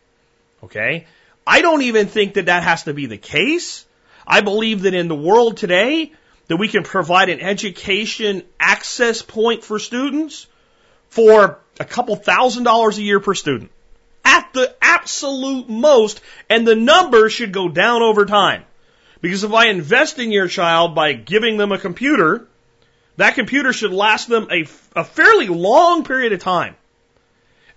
Okay? I don't even think that that has to be the case. I believe that in the world today, that we can provide an education access point for students for a couple thousand dollars a year per student. At the absolute most, and the number should go down over time. Because if I invest in your child by giving them a computer, that computer should last them a, a fairly long period of time.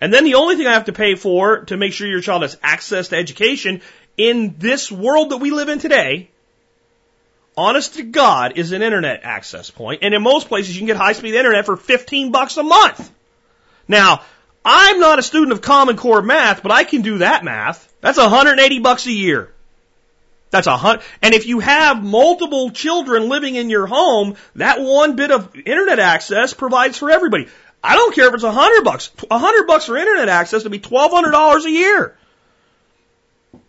And then the only thing I have to pay for to make sure your child has access to education in this world that we live in today, honest to God, is an internet access point. And in most places you can get high speed internet for 15 bucks a month. Now, I'm not a student of Common Core math, but I can do that math. That's 180 bucks a year. That's a hundred. And if you have multiple children living in your home, that one bit of internet access provides for everybody. I don't care if it's a hundred bucks. A hundred bucks for internet access to be twelve hundred dollars a year.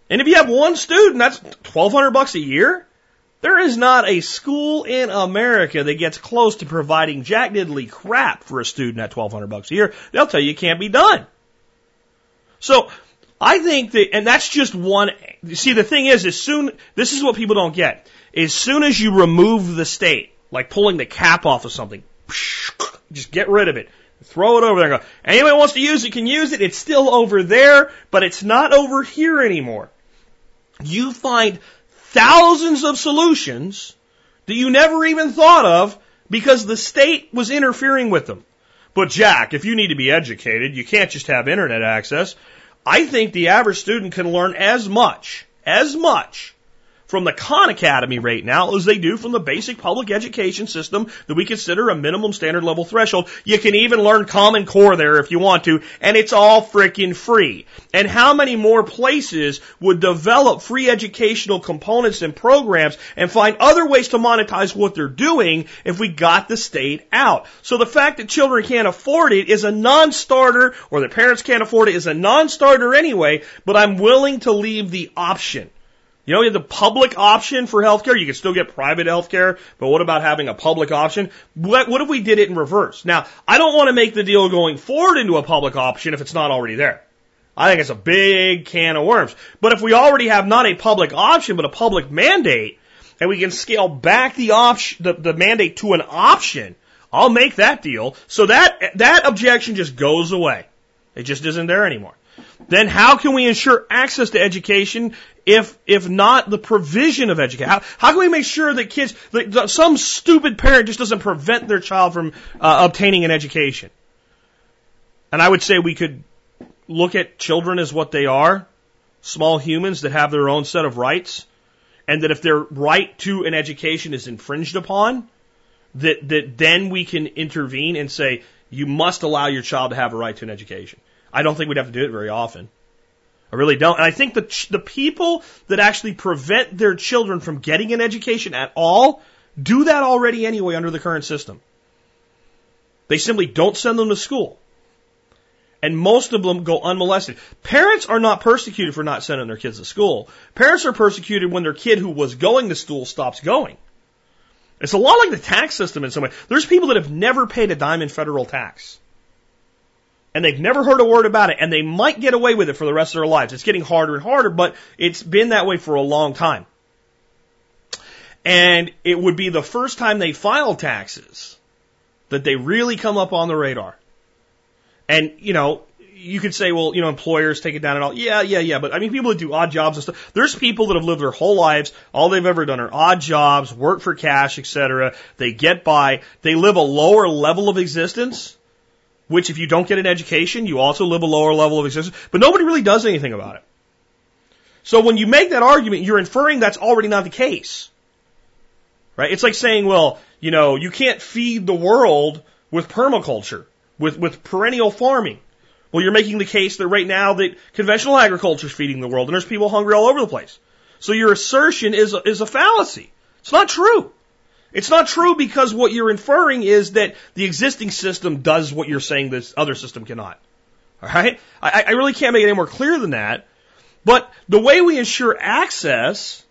And if you have one student, that's twelve hundred bucks a year. There is not a school in America that gets close to providing jack diddly crap for a student at twelve hundred bucks a year. They'll tell you it can't be done. So I think that, and that's just one. See, the thing is, as soon this is what people don't get. As soon as you remove the state, like pulling the cap off of something, just get rid of it. Throw it over there. go, anybody wants to use it can use it. It's still over there, but it's not over here anymore. You find thousands of solutions that you never even thought of because the state was interfering with them. But Jack, if you need to be educated, you can't just have internet access. I think the average student can learn as much, as much from the Khan Academy right now as they do from the basic public education system that we consider a minimum standard level threshold. You can even learn Common Core there if you want to, and it's all freaking free. And how many more places would develop free educational components and programs and find other ways to monetize what they're doing if we got the state out? So the fact that children can't afford it is a non-starter, or their parents can't afford it is a non-starter anyway, but I'm willing to leave the option. You know, you have the public option for healthcare. You can still get private healthcare, but what about having a public option? What, what if we did it in reverse? Now, I don't want to make the deal going forward into a public option if it's not already there. I think it's a big can of worms. But if we already have not a public option, but a public mandate, and we can scale back the option, the, the mandate to an option, I'll make that deal. So that, that objection just goes away. It just isn't there anymore then how can we ensure access to education if if not the provision of education? How, how can we make sure that kids, that some stupid parent just doesn't prevent their child from uh, obtaining an education? And I would say we could look at children as what they are, small humans that have their own set of rights, and that if their right to an education is infringed upon, that that then we can intervene and say you must allow your child to have a right to an education. I don't think we'd have to do it very often. I really don't. And I think the, ch- the people that actually prevent their children from getting an education at all do that already anyway under the current system. They simply don't send them to school. And most of them go unmolested. Parents are not persecuted for not sending their kids to school. Parents are persecuted when their kid who was going to school stops going. It's a lot like the tax system in some way. There's people that have never paid a dime in federal tax and they've never heard a word about it, and they might get away with it for the rest of their lives. It's getting harder and harder, but it's been that way for a long time. And it would be the first time they file taxes that they really come up on the radar. And, you know, you could say, well, you know, employers take it down and all. Yeah, yeah, yeah. But I mean, people that do odd jobs and stuff. There's people that have lived their whole lives. All they've ever done are odd jobs, work for cash, etc. They get by. They live a lower level of existence which if you don't get an education, you also live a lower level of existence, but nobody really does anything about it. So when you make that argument, you're inferring that's already not the case. Right? It's like saying, well, you know, you can't feed the world with permaculture, with, with perennial farming. Well, you're making the case that right now that conventional agriculture is feeding the world and there's people hungry all over the place. So your assertion is, is a fallacy. It's not true. It's not true because what you're inferring is that the existing system does what you're saying this other system cannot. All right? I, I really can't make it any more clear than that. But the way we ensure access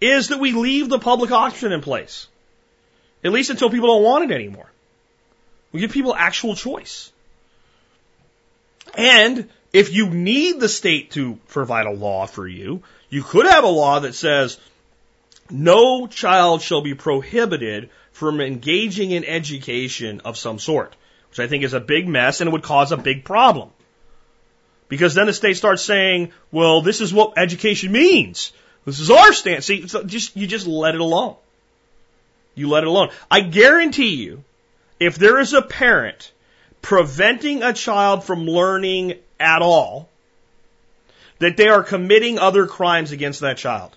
is that we leave the public option in place. At least until people don't want it anymore. We give people actual choice. And if you need the state to provide a law for you, you could have a law that says, no child shall be prohibited from engaging in education of some sort, which I think is a big mess and would cause a big problem. Because then the state starts saying, well, this is what education means. This is our stance. See, so just, you just let it alone. You let it alone. I guarantee you, if there is a parent preventing a child from learning at all, that they are committing other crimes against that child.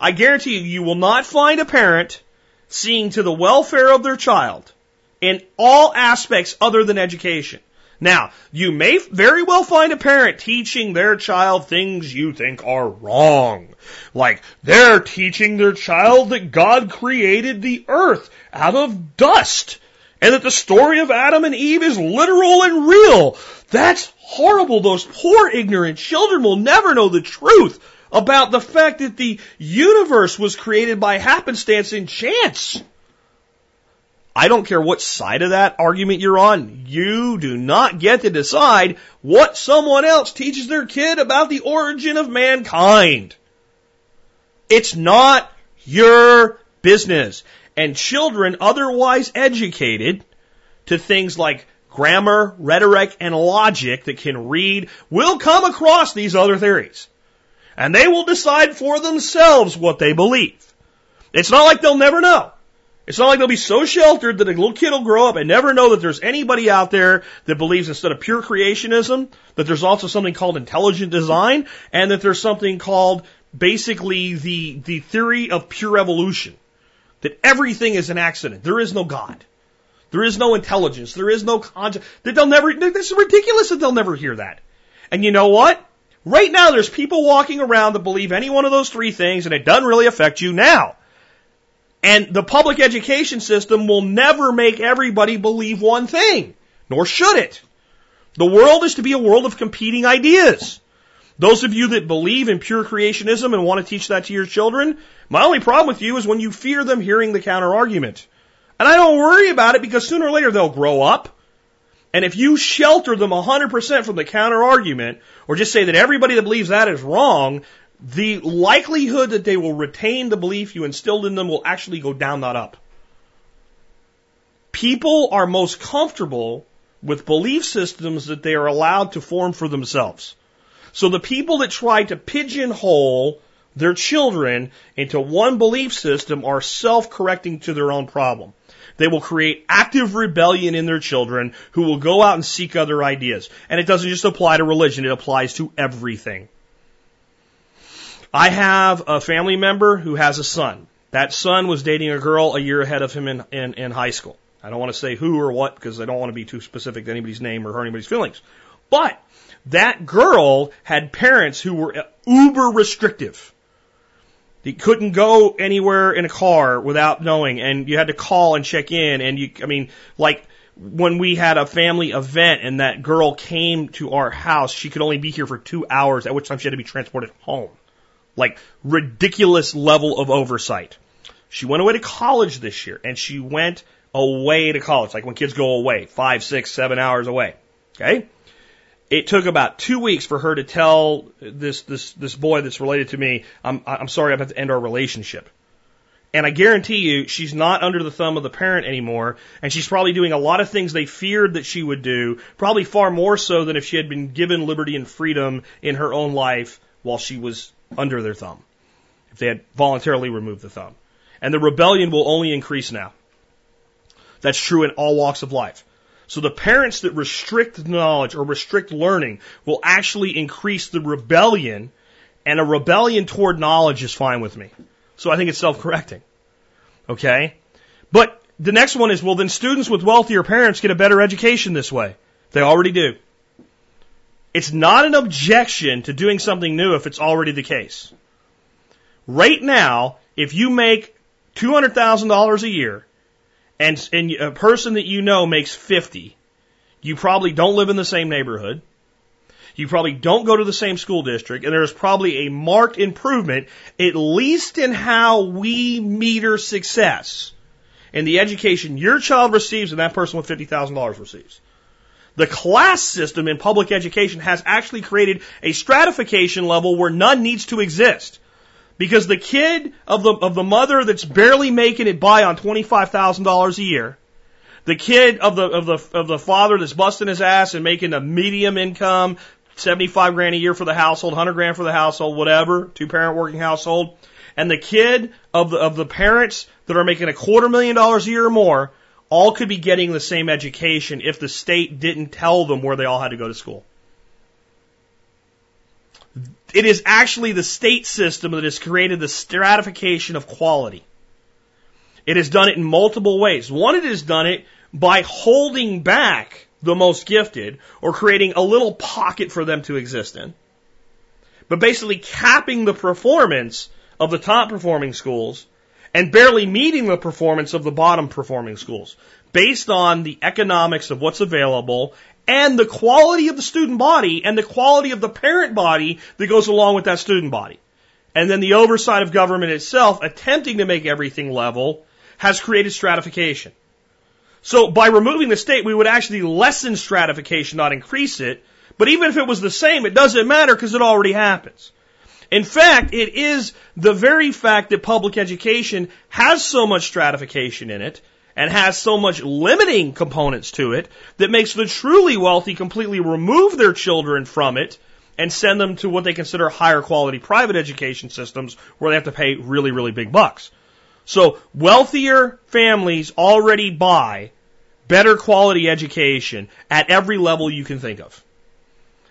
I guarantee you, you will not find a parent seeing to the welfare of their child in all aspects other than education. Now, you may very well find a parent teaching their child things you think are wrong. Like, they're teaching their child that God created the earth out of dust. And that the story of Adam and Eve is literal and real. That's horrible. Those poor ignorant children will never know the truth about the fact that the universe was created by happenstance and chance. I don't care what side of that argument you're on. You do not get to decide what someone else teaches their kid about the origin of mankind. It's not your business. And children otherwise educated to things like grammar, rhetoric, and logic that can read will come across these other theories. And they will decide for themselves what they believe. It's not like they'll never know. It's not like they'll be so sheltered that a little kid will grow up and never know that there's anybody out there that believes instead of pure creationism, that there's also something called intelligent design, and that there's something called basically the, the theory of pure evolution. That everything is an accident. There is no God. There is no intelligence. There is no conscience. That they'll never, this is ridiculous that they'll never hear that. And you know what? Right now there's people walking around that believe any one of those three things and it doesn't really affect you now. And the public education system will never make everybody believe one thing, nor should it. The world is to be a world of competing ideas. Those of you that believe in pure creationism and want to teach that to your children, my only problem with you is when you fear them hearing the counter argument. And I don't worry about it because sooner or later they'll grow up. And if you shelter them 100% from the counter argument, or just say that everybody that believes that is wrong, the likelihood that they will retain the belief you instilled in them will actually go down, not up. People are most comfortable with belief systems that they are allowed to form for themselves. So the people that try to pigeonhole their children into one belief system are self-correcting to their own problem. They will create active rebellion in their children who will go out and seek other ideas. And it doesn't just apply to religion, it applies to everything. I have a family member who has a son. That son was dating a girl a year ahead of him in, in, in high school. I don't want to say who or what because I don't want to be too specific to anybody's name or hurt anybody's feelings. But that girl had parents who were uh, uber restrictive. They couldn't go anywhere in a car without knowing, and you had to call and check in. And you, I mean, like when we had a family event and that girl came to our house, she could only be here for two hours, at which time she had to be transported home. Like ridiculous level of oversight. She went away to college this year and she went away to college, like when kids go away, five, six, seven hours away. Okay? It took about two weeks for her to tell this, this, this boy that's related to me, I'm, I'm sorry, I have to end our relationship. And I guarantee you, she's not under the thumb of the parent anymore, and she's probably doing a lot of things they feared that she would do, probably far more so than if she had been given liberty and freedom in her own life while she was under their thumb, if they had voluntarily removed the thumb. And the rebellion will only increase now. That's true in all walks of life. So the parents that restrict knowledge or restrict learning will actually increase the rebellion, and a rebellion toward knowledge is fine with me. So I think it's self-correcting. Okay? But the next one is, well, then students with wealthier parents get a better education this way. They already do. It's not an objection to doing something new if it's already the case. Right now, if you make $200,000 a year and, and a person that you know makes 50, you probably don't live in the same neighborhood. You probably don't go to the same school district, and there's probably a marked improvement, at least in how we meter success in the education your child receives and that person with $50,000 receives. The class system in public education has actually created a stratification level where none needs to exist. Because the kid of the, of the mother that's barely making it by on $25,000 a year, The kid of the of the of the father that's busting his ass and making a medium income, seventy five grand a year for the household, hundred grand for the household, whatever, two parent working household, and the kid of the of the parents that are making a quarter million dollars a year or more, all could be getting the same education if the state didn't tell them where they all had to go to school. It is actually the state system that has created the stratification of quality. It has done it in multiple ways. One, it has done it by holding back the most gifted or creating a little pocket for them to exist in. But basically capping the performance of the top performing schools and barely meeting the performance of the bottom performing schools based on the economics of what's available and the quality of the student body and the quality of the parent body that goes along with that student body. And then the oversight of government itself attempting to make everything level has created stratification. So by removing the state, we would actually lessen stratification, not increase it. But even if it was the same, it doesn't matter because it already happens. In fact, it is the very fact that public education has so much stratification in it and has so much limiting components to it that makes the truly wealthy completely remove their children from it and send them to what they consider higher quality private education systems where they have to pay really, really big bucks. So wealthier families already buy better quality education at every level you can think of.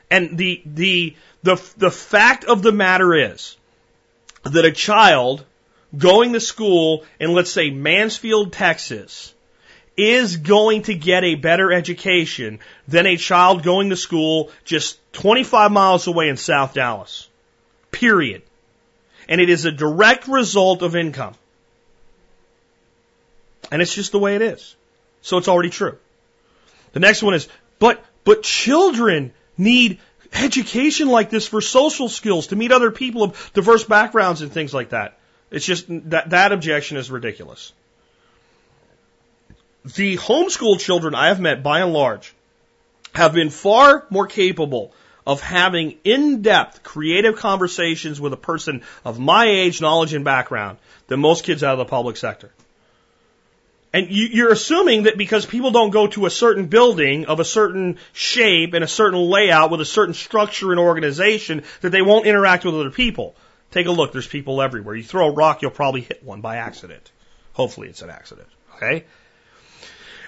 And the, the, the, the fact of the matter is that a child going to school in, let's say, Mansfield, Texas, is going to get a better education than a child going to school just 25 miles away in South Dallas. Period. And it is a direct result of income. And it's just the way it is. So it's already true. The next one is, but, but children need education like this for social skills to meet other people of diverse backgrounds and things like that. It's just that that objection is ridiculous. The homeschool children I have met by and large have been far more capable of having in-depth creative conversations with a person of my age, knowledge, and background than most kids out of the public sector. And you, are assuming that because people don't go to a certain building of a certain shape and a certain layout with a certain structure and organization that they won't interact with other people. Take a look. There's people everywhere. You throw a rock, you'll probably hit one by accident. Hopefully it's an accident. Okay?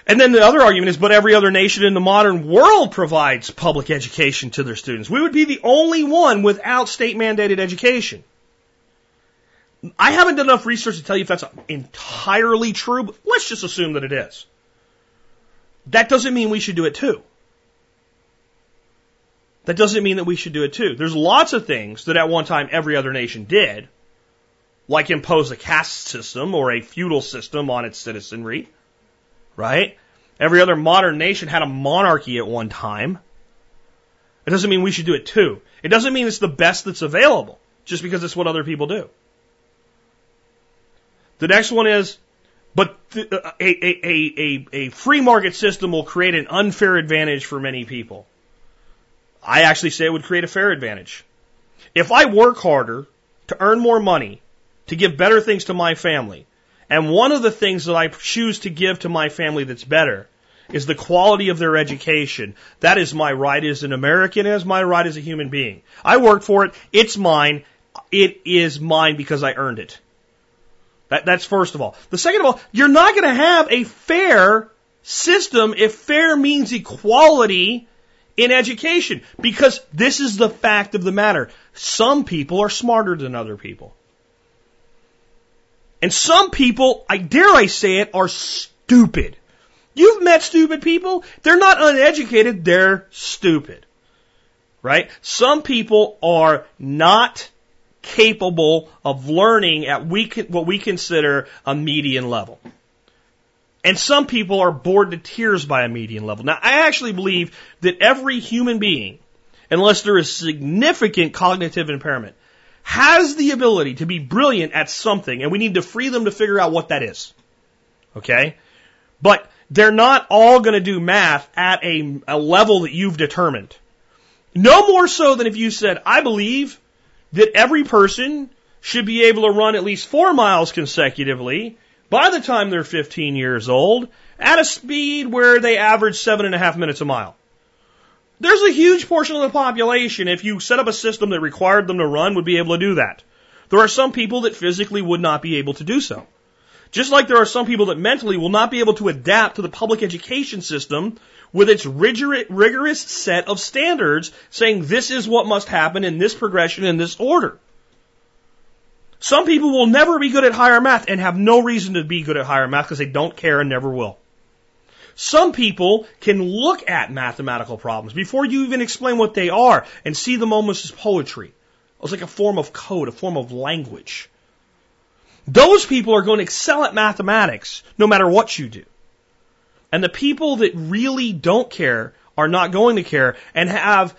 And then the other argument is, but every other nation in the modern world provides public education to their students. We would be the only one without state mandated education. I haven't done enough research to tell you if that's entirely true, but let's just assume that it is. That doesn't mean we should do it too. That doesn't mean that we should do it too. There's lots of things that at one time every other nation did, like impose a caste system or a feudal system on its citizenry, right? Every other modern nation had a monarchy at one time. It doesn't mean we should do it too. It doesn't mean it's the best that's available, just because it's what other people do. The next one is, but uh, a, a, a, a, free market system will create an unfair advantage for many people. I actually say it would create a fair advantage. If I work harder to earn more money, to give better things to my family, and one of the things that I choose to give to my family that's better is the quality of their education. That is my right as an American, as my right as a human being. I worked for it. It's mine. It is mine because I earned it. That, that's first of all. The second of all, you're not going to have a fair system if fair means equality in education because this is the fact of the matter. Some people are smarter than other people. And some people, I dare I say it, are stupid. You've met stupid people. They're not uneducated, they're stupid. Right? Some people are not capable of learning at we what we consider a median level. And some people are bored to tears by a median level. Now, I actually believe that every human being, unless there is significant cognitive impairment, has the ability to be brilliant at something, and we need to free them to figure out what that is. Okay? But they're not all going to do math at a, a level that you've determined. No more so than if you said, I believe that every person should be able to run at least four miles consecutively by the time they're 15 years old at a speed where they average seven and a half minutes a mile. There's a huge portion of the population, if you set up a system that required them to run, would be able to do that. There are some people that physically would not be able to do so. Just like there are some people that mentally will not be able to adapt to the public education system with its rigorous set of standards saying this is what must happen in this progression in this order. Some people will never be good at higher math and have no reason to be good at higher math because they don't care and never will. Some people can look at mathematical problems before you even explain what they are and see them almost as poetry. It's like a form of code, a form of language. Those people are going to excel at mathematics no matter what you do. And the people that really don't care are not going to care and have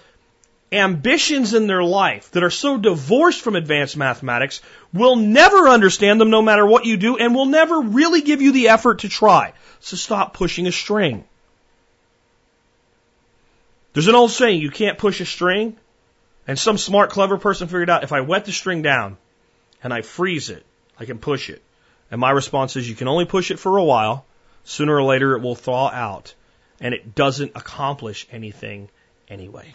ambitions in their life that are so divorced from advanced mathematics will never understand them no matter what you do and will never really give you the effort to try. So stop pushing a string. There's an old saying, you can't push a string. And some smart, clever person figured out if I wet the string down and I freeze it, I can push it. And my response is you can only push it for a while. Sooner or later it will thaw out. And it doesn't accomplish anything anyway.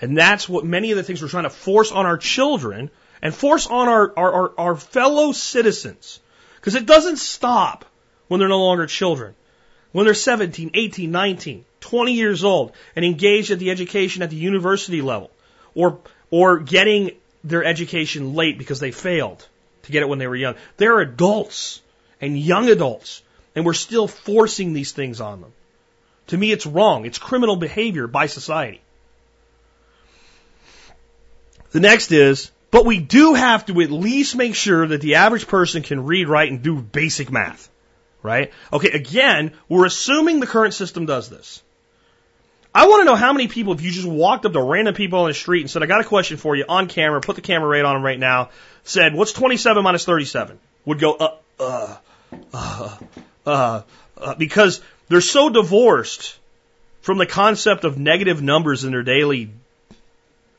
And that's what many of the things we're trying to force on our children and force on our, our, our, our fellow citizens. Because it doesn't stop when they're no longer children. When they're 17, 18, 19, 20 years old and engaged at the education at the university level or, or getting their education late because they failed to get it when they were young. They're adults and young adults and we're still forcing these things on them. To me, it's wrong. It's criminal behavior by society. The next is, but we do have to at least make sure that the average person can read, write, and do basic math. Right? Okay, again, we're assuming the current system does this. I want to know how many people, if you just walked up to random people on the street and said, I got a question for you on camera, put the camera right on them right now, said, what's 27 minus 37? Would go, uh, uh, uh, uh, uh, because they're so divorced from the concept of negative numbers in their daily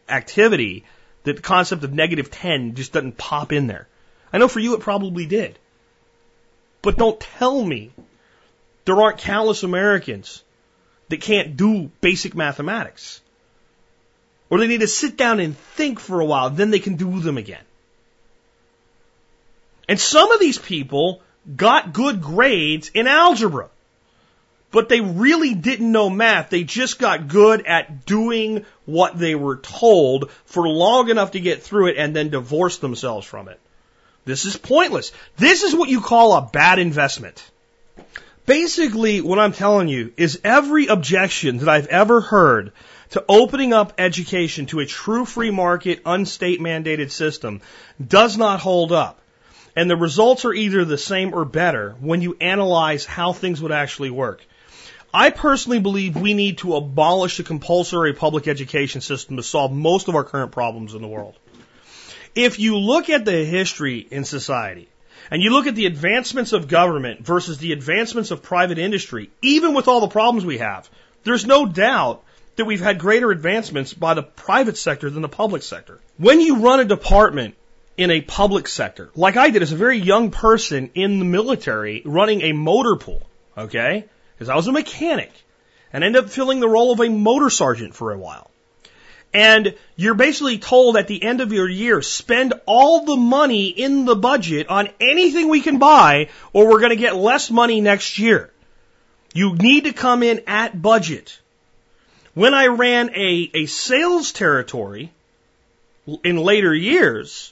activity that the concept of negative 10 just doesn't pop in there. I know for you it probably did. But don't tell me there aren't countless Americans that can't do basic mathematics. Or they need to sit down and think for a while, then they can do them again. And some of these people got good grades in algebra but they really didn't know math. They just got good at doing what they were told for long enough to get through it and then divorce themselves from it. This is pointless. This is what you call a bad investment. Basically, what I'm telling you is every objection that I've ever heard to opening up education to a true free market, unstate mandated system does not hold up. And the results are either the same or better when you analyze how things would actually work. I personally believe we need to abolish the compulsory public education system to solve most of our current problems in the world. If you look at the history in society, and you look at the advancements of government versus the advancements of private industry, even with all the problems we have, there's no doubt that we've had greater advancements by the private sector than the public sector. When you run a department in a public sector, like I did as a very young person in the military running a motor pool, okay? Because I was a mechanic and ended up filling the role of a motor sergeant for a while. And you're basically told at the end of your year, spend all the money in the budget on anything we can buy, or we're going to get less money next year. You need to come in at budget. When I ran a, a sales territory in later years,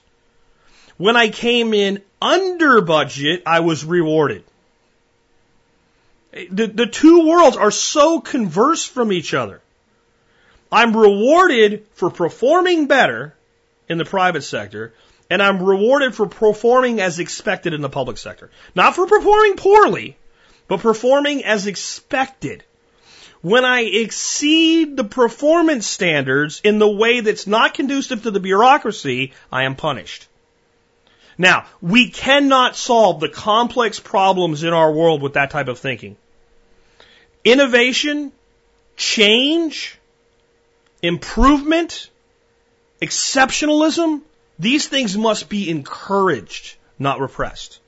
when I came in under budget, I was rewarded. The, the two worlds are so converse from each other. I'm rewarded for performing better in the private sector, and I'm rewarded for performing as expected in the public sector. Not for performing poorly, but performing as expected. When I exceed the performance standards in the way that's not conducive to the bureaucracy, I am punished. Now, we cannot solve the complex problems in our world with that type of thinking. Innovation, change, improvement, exceptionalism, these things must be encouraged, not repressed.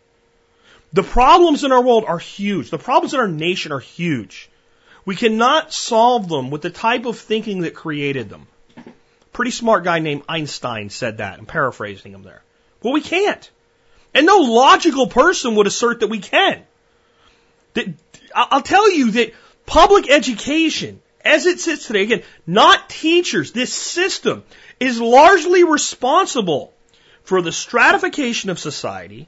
The problems in our world are huge. The problems in our nation are huge. We cannot solve them with the type of thinking that created them. Pretty smart guy named Einstein said that. I'm paraphrasing him there. Well, we can't. And no logical person would assert that we can. I'll tell you that public education, as it sits today, again, not teachers, this system is largely responsible for the stratification of society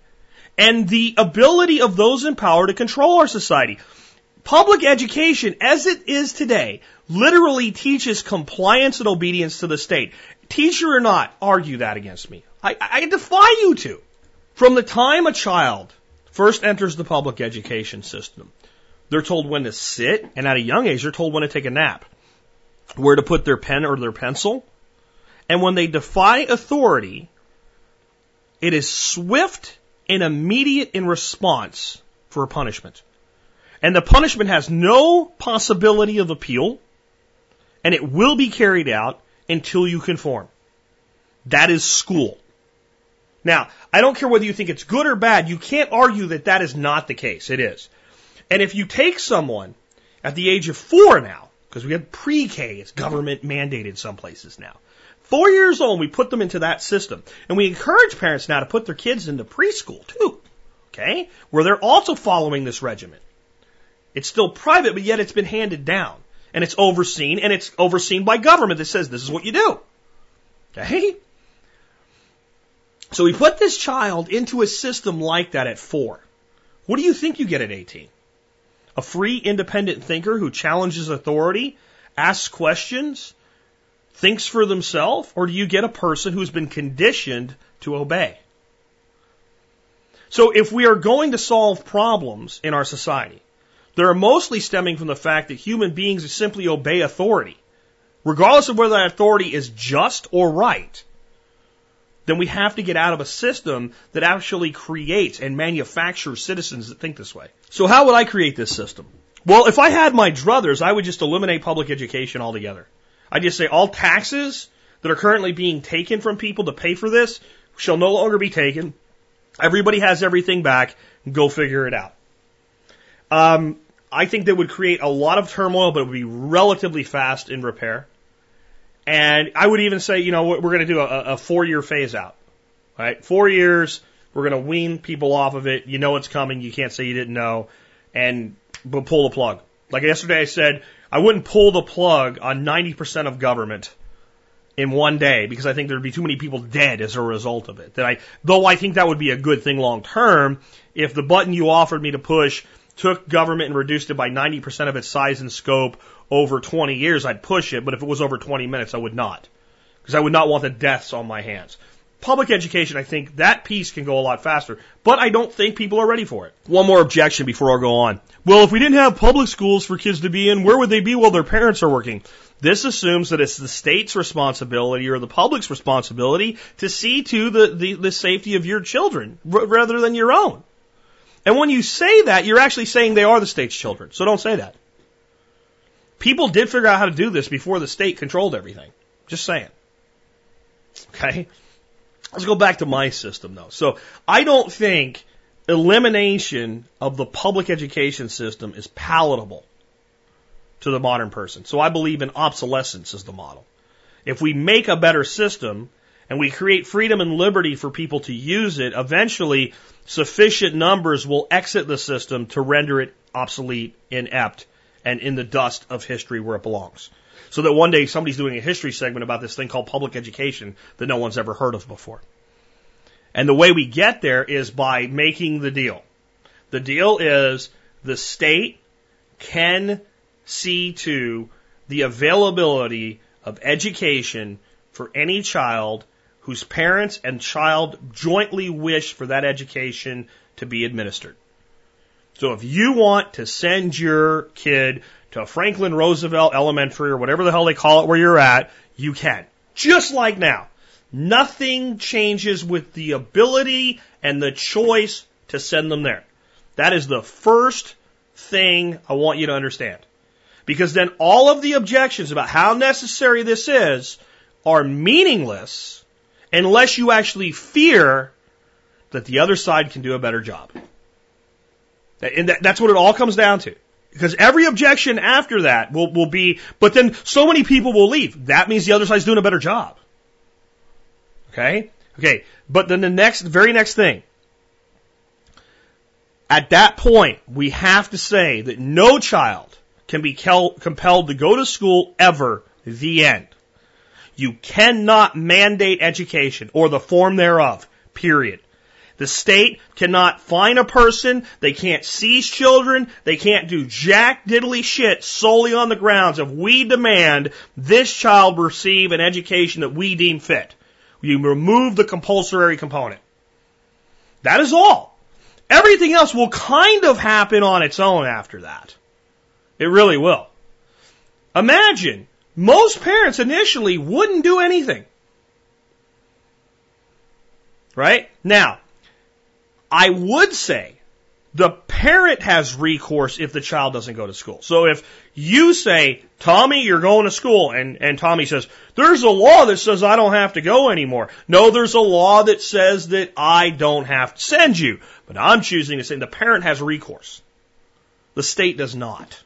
and the ability of those in power to control our society. Public education, as it is today, literally teaches compliance and obedience to the state. Teacher or not, argue that against me. I, I defy you to. From the time a child first enters the public education system, they're told when to sit, and at a young age, they're told when to take a nap, where to put their pen or their pencil. And when they defy authority, it is swift and immediate in response for a punishment. And the punishment has no possibility of appeal, and it will be carried out until you conform. That is school. Now, I don't care whether you think it's good or bad, you can't argue that that is not the case. It is. And if you take someone at the age of four now, because we have pre-K, it's government mandated some places now. Four years old, we put them into that system. And we encourage parents now to put their kids into preschool too. Okay? Where they're also following this regimen. It's still private, but yet it's been handed down. And it's overseen, and it's overseen by government that says this is what you do. Okay? So we put this child into a system like that at four. What do you think you get at 18? A free, independent thinker who challenges authority, asks questions, thinks for themselves, or do you get a person who's been conditioned to obey? So if we are going to solve problems in our society, they're mostly stemming from the fact that human beings simply obey authority, regardless of whether that authority is just or right then we have to get out of a system that actually creates and manufactures citizens that think this way. So how would I create this system? Well, if I had my druthers, I would just eliminate public education altogether. I'd just say all taxes that are currently being taken from people to pay for this shall no longer be taken. Everybody has everything back. Go figure it out. Um, I think that would create a lot of turmoil, but it would be relatively fast in repair. And I would even say, you know, we're going to do a, a four year phase out. Right? Four years, we're going to wean people off of it. You know it's coming. You can't say you didn't know. And but pull the plug. Like yesterday I said, I wouldn't pull the plug on 90% of government in one day because I think there'd be too many people dead as a result of it. That I, though I think that would be a good thing long term, if the button you offered me to push took government and reduced it by 90% of its size and scope over 20 years, I'd push it, but if it was over 20 minutes, I would not. Because I would not want the deaths on my hands. Public education, I think that piece can go a lot faster, but I don't think people are ready for it. One more objection before I go on. Well, if we didn't have public schools for kids to be in, where would they be while their parents are working? This assumes that it's the state's responsibility or the public's responsibility to see to the, the, the safety of your children r- rather than your own. And when you say that, you're actually saying they are the state's children. So don't say that. People did figure out how to do this before the state controlled everything. Just saying. Okay? Let's go back to my system though. So I don't think elimination of the public education system is palatable to the modern person. So I believe in obsolescence as the model. If we make a better system and we create freedom and liberty for people to use it, eventually sufficient numbers will exit the system to render it obsolete, inept, and in the dust of history where it belongs. So that one day somebody's doing a history segment about this thing called public education that no one's ever heard of before. And the way we get there is by making the deal. The deal is the state can see to the availability of education for any child whose parents and child jointly wish for that education to be administered. So if you want to send your kid to Franklin Roosevelt Elementary or whatever the hell they call it where you're at, you can. Just like now. Nothing changes with the ability and the choice to send them there. That is the first thing I want you to understand. Because then all of the objections about how necessary this is are meaningless unless you actually fear that the other side can do a better job. And that, that's what it all comes down to. Because every objection after that will, will be, but then so many people will leave. That means the other side's doing a better job. Okay? Okay. But then the next, very next thing. At that point, we have to say that no child can be compelled to go to school ever. The end. You cannot mandate education or the form thereof. Period. The state cannot fine a person. They can't seize children. They can't do jack diddly shit solely on the grounds of we demand this child receive an education that we deem fit. You remove the compulsory component. That is all. Everything else will kind of happen on its own after that. It really will. Imagine most parents initially wouldn't do anything. Right? Now, I would say the parent has recourse if the child doesn't go to school. So if you say, Tommy, you're going to school, and, and Tommy says, there's a law that says I don't have to go anymore. No, there's a law that says that I don't have to send you. But I'm choosing to say the parent has recourse. The state does not.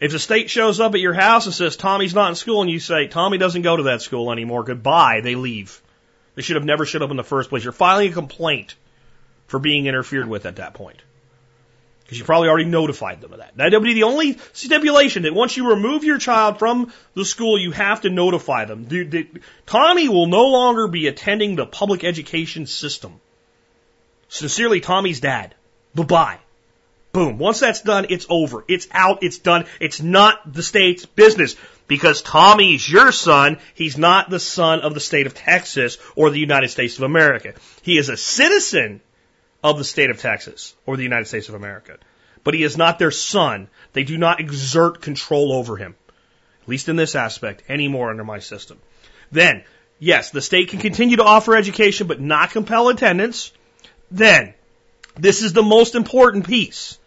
If the state shows up at your house and says Tommy's not in school and you say Tommy doesn't go to that school anymore, goodbye, they leave. They should have never showed up in the first place. You're filing a complaint for being interfered with at that point. Because you probably already notified them of that. That would be the only stipulation that once you remove your child from the school, you have to notify them. Tommy will no longer be attending the public education system. Sincerely, Tommy's dad. Bye bye. Boom. Once that's done, it's over. It's out. It's done. It's not the state's business because Tommy's your son. He's not the son of the state of Texas or the United States of America. He is a citizen of the state of Texas or the United States of America. But he is not their son. They do not exert control over him, at least in this aspect, anymore under my system. Then, yes, the state can continue to offer education but not compel attendance. Then, this is the most important piece.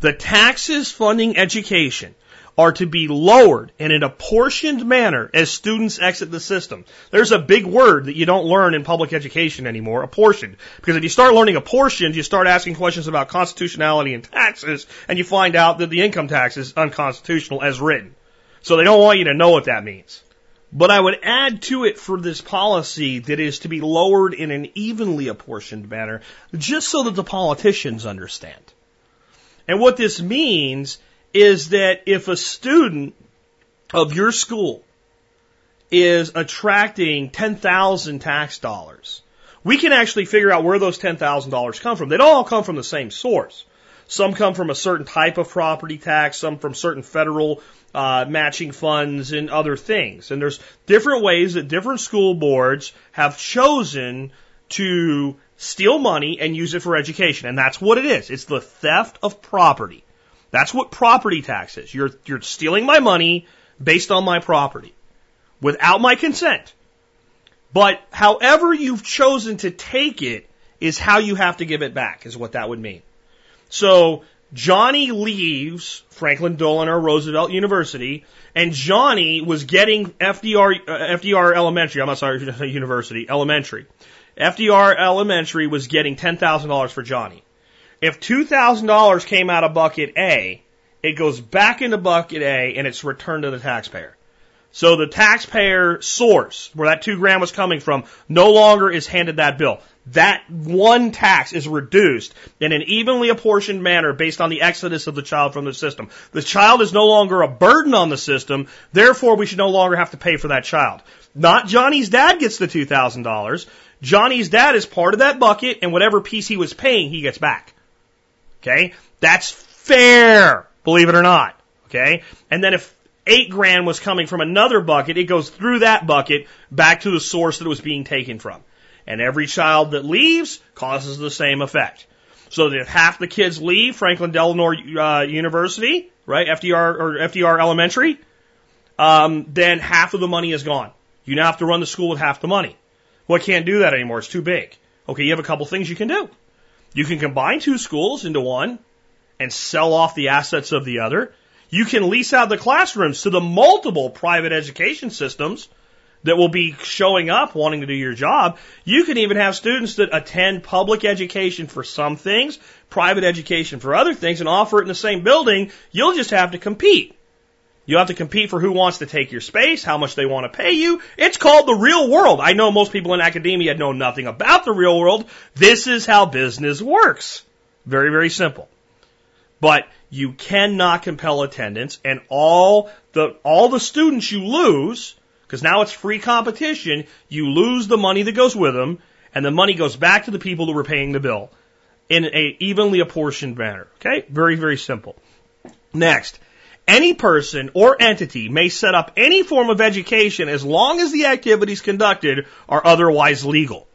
The taxes funding education are to be lowered in an apportioned manner as students exit the system. There's a big word that you don't learn in public education anymore, apportioned. Because if you start learning apportioned, you start asking questions about constitutionality and taxes, and you find out that the income tax is unconstitutional as written. So they don't want you to know what that means. But I would add to it for this policy that is to be lowered in an evenly apportioned manner, just so that the politicians understand. And what this means is that if a student of your school is attracting 10,000 tax dollars, we can actually figure out where those $10,000 come from. They don't all come from the same source. Some come from a certain type of property tax, some from certain federal uh, matching funds and other things. And there's different ways that different school boards have chosen to steal money and use it for education. And that's what it is. It's the theft of property. That's what property tax is. You're, you're stealing my money based on my property without my consent. But however you've chosen to take it is how you have to give it back, is what that would mean. So Johnny leaves Franklin Delano Roosevelt University, and Johnny was getting FDR, uh, FDR Elementary, I'm not sorry, University, Elementary. FDR Elementary was getting $10,000 for Johnny. If $2,000 came out of bucket A, it goes back into bucket A and it's returned to the taxpayer. So the taxpayer source, where that two grand was coming from, no longer is handed that bill. That one tax is reduced in an evenly apportioned manner based on the exodus of the child from the system. The child is no longer a burden on the system, therefore we should no longer have to pay for that child. Not Johnny's dad gets the $2,000. Johnny's dad is part of that bucket, and whatever piece he was paying, he gets back. Okay? That's fair, believe it or not. Okay? And then if eight grand was coming from another bucket, it goes through that bucket back to the source that it was being taken from. And every child that leaves causes the same effect. So that if half the kids leave Franklin Delano uh, University, right, FDR or FDR Elementary, um, then half of the money is gone. You now have to run the school with half the money. Well, I can't do that anymore. It's too big. Okay, you have a couple things you can do. You can combine two schools into one and sell off the assets of the other. You can lease out the classrooms to the multiple private education systems that will be showing up wanting to do your job. You can even have students that attend public education for some things, private education for other things, and offer it in the same building. You'll just have to compete. You have to compete for who wants to take your space, how much they want to pay you. It's called the real world. I know most people in academia know nothing about the real world. This is how business works. Very, very simple. But you cannot compel attendance and all the, all the students you lose, because now it's free competition, you lose the money that goes with them and the money goes back to the people who were paying the bill in a evenly apportioned manner. Okay? Very, very simple. Next. Any person or entity may set up any form of education as long as the activities conducted are otherwise legal.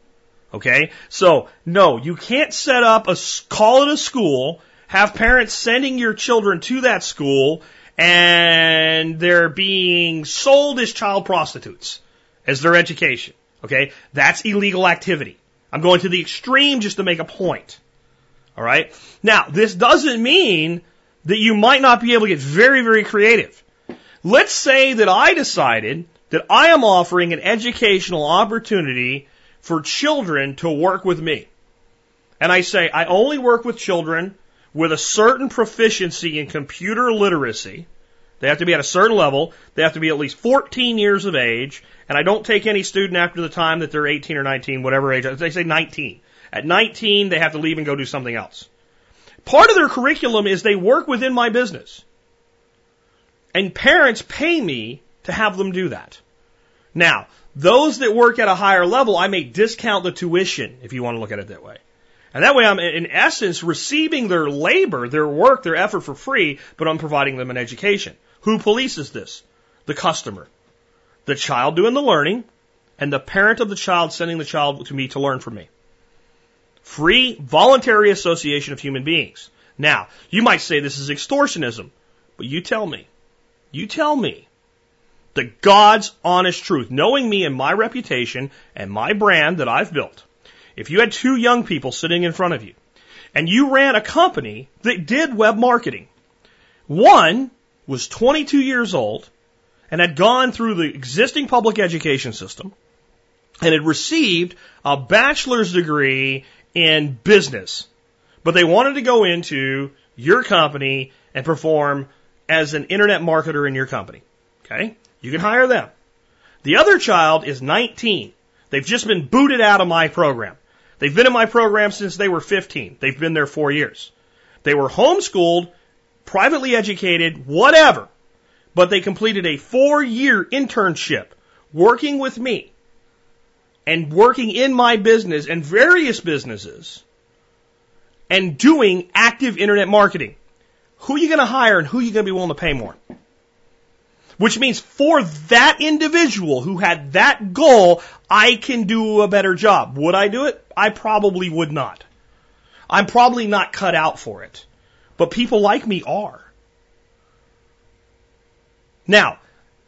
Okay? So, no, you can't set up a, call it a school, have parents sending your children to that school, and they're being sold as child prostitutes as their education. Okay? That's illegal activity. I'm going to the extreme just to make a point. All right? Now, this doesn't mean that you might not be able to get very, very creative. Let's say that I decided that I am offering an educational opportunity for children to work with me. And I say, I only work with children with a certain proficiency in computer literacy. They have to be at a certain level. They have to be at least 14 years of age. And I don't take any student after the time that they're 18 or 19, whatever age. They say 19. At 19, they have to leave and go do something else. Part of their curriculum is they work within my business. And parents pay me to have them do that. Now, those that work at a higher level, I may discount the tuition if you want to look at it that way. And that way I'm in essence receiving their labor, their work, their effort for free, but I'm providing them an education. Who polices this? The customer. The child doing the learning and the parent of the child sending the child to me to learn from me. Free, voluntary association of human beings. Now, you might say this is extortionism, but you tell me. You tell me the God's honest truth, knowing me and my reputation and my brand that I've built. If you had two young people sitting in front of you and you ran a company that did web marketing, one was 22 years old and had gone through the existing public education system and had received a bachelor's degree in business, but they wanted to go into your company and perform as an internet marketer in your company. Okay? You can hire them. The other child is 19. They've just been booted out of my program. They've been in my program since they were 15. They've been there four years. They were homeschooled, privately educated, whatever, but they completed a four year internship working with me and working in my business and various businesses and doing active internet marketing. Who are you going to hire and who are you going to be willing to pay more? Which means for that individual who had that goal, I can do a better job. Would I do it? I probably would not. I'm probably not cut out for it. But people like me are. Now,